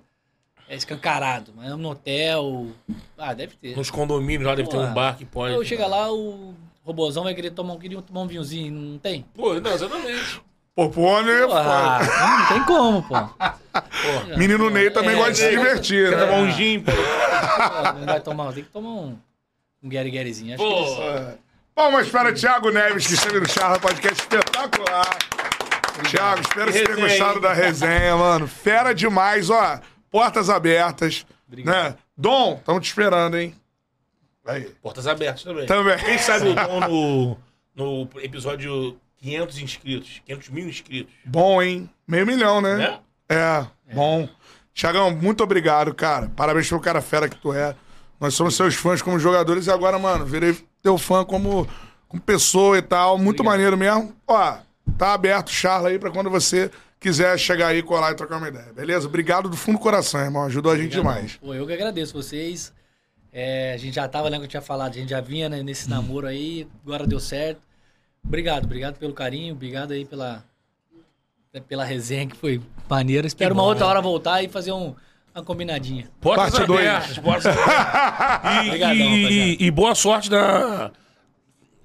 é, escancarado, mas no hotel. Ah, deve ter. Nos condomínios lá deve ter um bar que pode. Eu chega lá, o robozão vai querer tomar, um- queria tomar um vinhozinho, não tem? Pô, não, exatamente. Pô, pro homem é Ah, foda. não tem como, pô. Menino Ney também É, gosta de se é. divertir, Quer né? tomar um gin, pô. Pô, Não vai tomar, tem que tomar um, um Gary Garyzinho. Acho que Pô. eles- Palmas para Thiago Neves, que esteve no Charla Podcast espetacular. Thiago, espero que você tenha gostado da resenha, mano. Fera demais, ó. Portas abertas. Né? Dom, estamos te esperando, hein? Aí. Portas abertas também. Também. Quem sabe o Dom no, no episódio 500 inscritos, 500 mil inscritos. Bom, hein? Meio milhão, né? Né? É, bom. Tiagão, muito obrigado, cara. Parabéns pelo cara fera que tu é. Nós somos seus fãs como jogadores e agora, mano, virei teu fã como, como pessoa e tal. Muito maneiro mesmo. Ó, tá aberto o Charla aí pra quando você quiser chegar aí, colar e trocar uma ideia. Beleza? Obrigado do fundo do coração, irmão. Ajudou a gente demais. Pô, eu que agradeço vocês. É, a gente já tava, lembra que eu tinha falado, a gente já vinha né, nesse namoro aí, agora deu certo. Obrigado, obrigado pelo carinho, obrigado aí pela, pela resenha que foi maneira. Espero uma outra né? hora voltar e fazer um, uma combinadinha. Portas Parte dois. abertas, portas abertas. E, Obrigadão, e- e boa sorte da...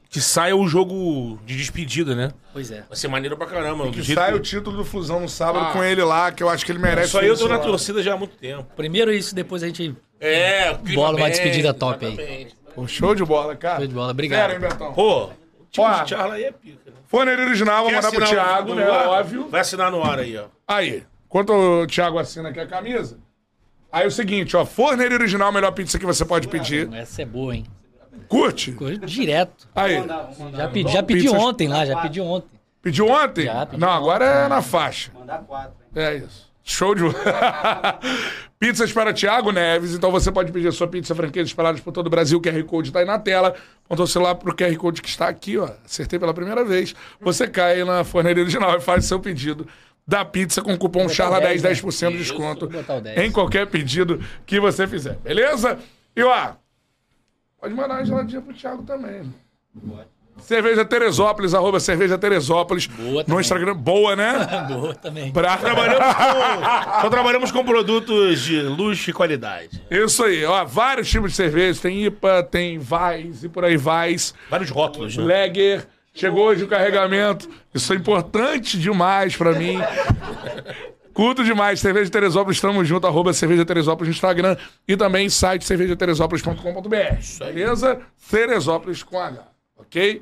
que saia o jogo de despedida, né? Pois é. Vai ser maneiro pra caramba. Que do jeito sai que- o título do Fusão no sábado Ah. com ele lá, que eu acho que ele merece. Isso aí eu tô na torcida já há muito tempo. Primeiro isso, depois a gente É, bola uma bem, despedida top aí. exatamente. Pô, show de bola, cara. Show de bola, obrigado. hein, Betão? Pô, o Ó. de Charla aí é pica, né? Forneiro original, vou Quer mandar pro Thiago, né? Óbvio. Vai assinar no ar aí, ó. Aí, enquanto o Thiago assina aqui a camisa, aí é o seguinte, ó, Forneiro Original, a melhor pizza que você pode pedir. Essa é boa, hein? Curte? Curte Direto. Aí, Já pedi, já pedi Pizzas- ontem lá, já pedi ontem. pediu ontem? Já, pedi Não, agora é na faixa. Mandar quatro. É isso. Show de Pizzas para Thiago Neves. Então você pode pedir a sua pizza franquia espalhadas por todo o Brasil. O QR Code está aí na tela. Apontou o celular pro QR Code que está aqui, ó. Acertei pela primeira vez. Você cai na forneria original e faz seu pedido da pizza com o cupom CHARLA10, 10% de desconto 10. em qualquer pedido que você fizer. Beleza? E ó, Pode mandar uma geladinha pro Thiago também. Cerveja Teresópolis, arroba Cerveja Teresópolis. Boa No também. Instagram. Boa, né? Boa também. Pra... Trabalhamos com, só trabalhamos com produtos de luxo e qualidade. Isso aí, ó. Vários tipos de cerveja. Tem IPA, tem Vais e por aí vai. Vários rótulos, né? Lager. Chegou hoje o carregamento. Isso é importante demais pra mim. Curto demais. Cerveja Teresópolis, estamos junto. Arroba Cerveja Teresópolis no Instagram. E também site cervejateresópolis.com.br. Beleza? Teresópolis com H. Ok?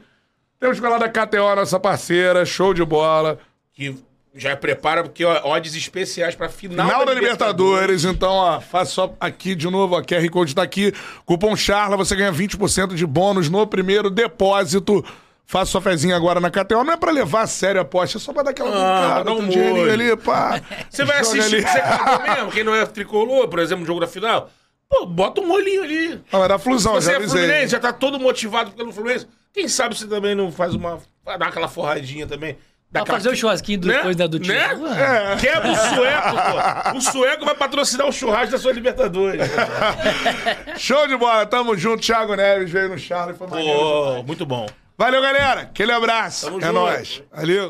Temos que falar da KTO, nossa parceira. Show de bola. Que já prepara, porque ó, odds especiais pra final, Final da Libertadores, então, ó, faça só aqui de novo, a QR Code tá aqui. Cupom CHARLA, você ganha 20% de bônus no primeiro depósito. Faça sua fezinha agora na KTO. Não é pra levar a sério a aposta, é só pra dar aquela Ah, brincada, um dinheirinho ali, pá. Você vai assistir, ali. você cagou mesmo, quem não é tricolor, por exemplo, no jogo da final, pô, bota um rolinho ali. Ah, vai dar flusão, Você já é avisei. Fluminense, já tá todo motivado pelo Fluminense. Quem sabe você também não faz uma. vai dar aquela forradinha também. Dá Pra fazer o churrasquinho depois da do time. Né? Ah. Quebra o sueco, pô. O sueco vai patrocinar o churrasco da sua Libertadores. Show de bola, tamo junto. Thiago Neves veio no Charla e foi maneiro Pô, muito bom. Valeu, galera. Aquele abraço. Tamo é junto. nóis. Valeu.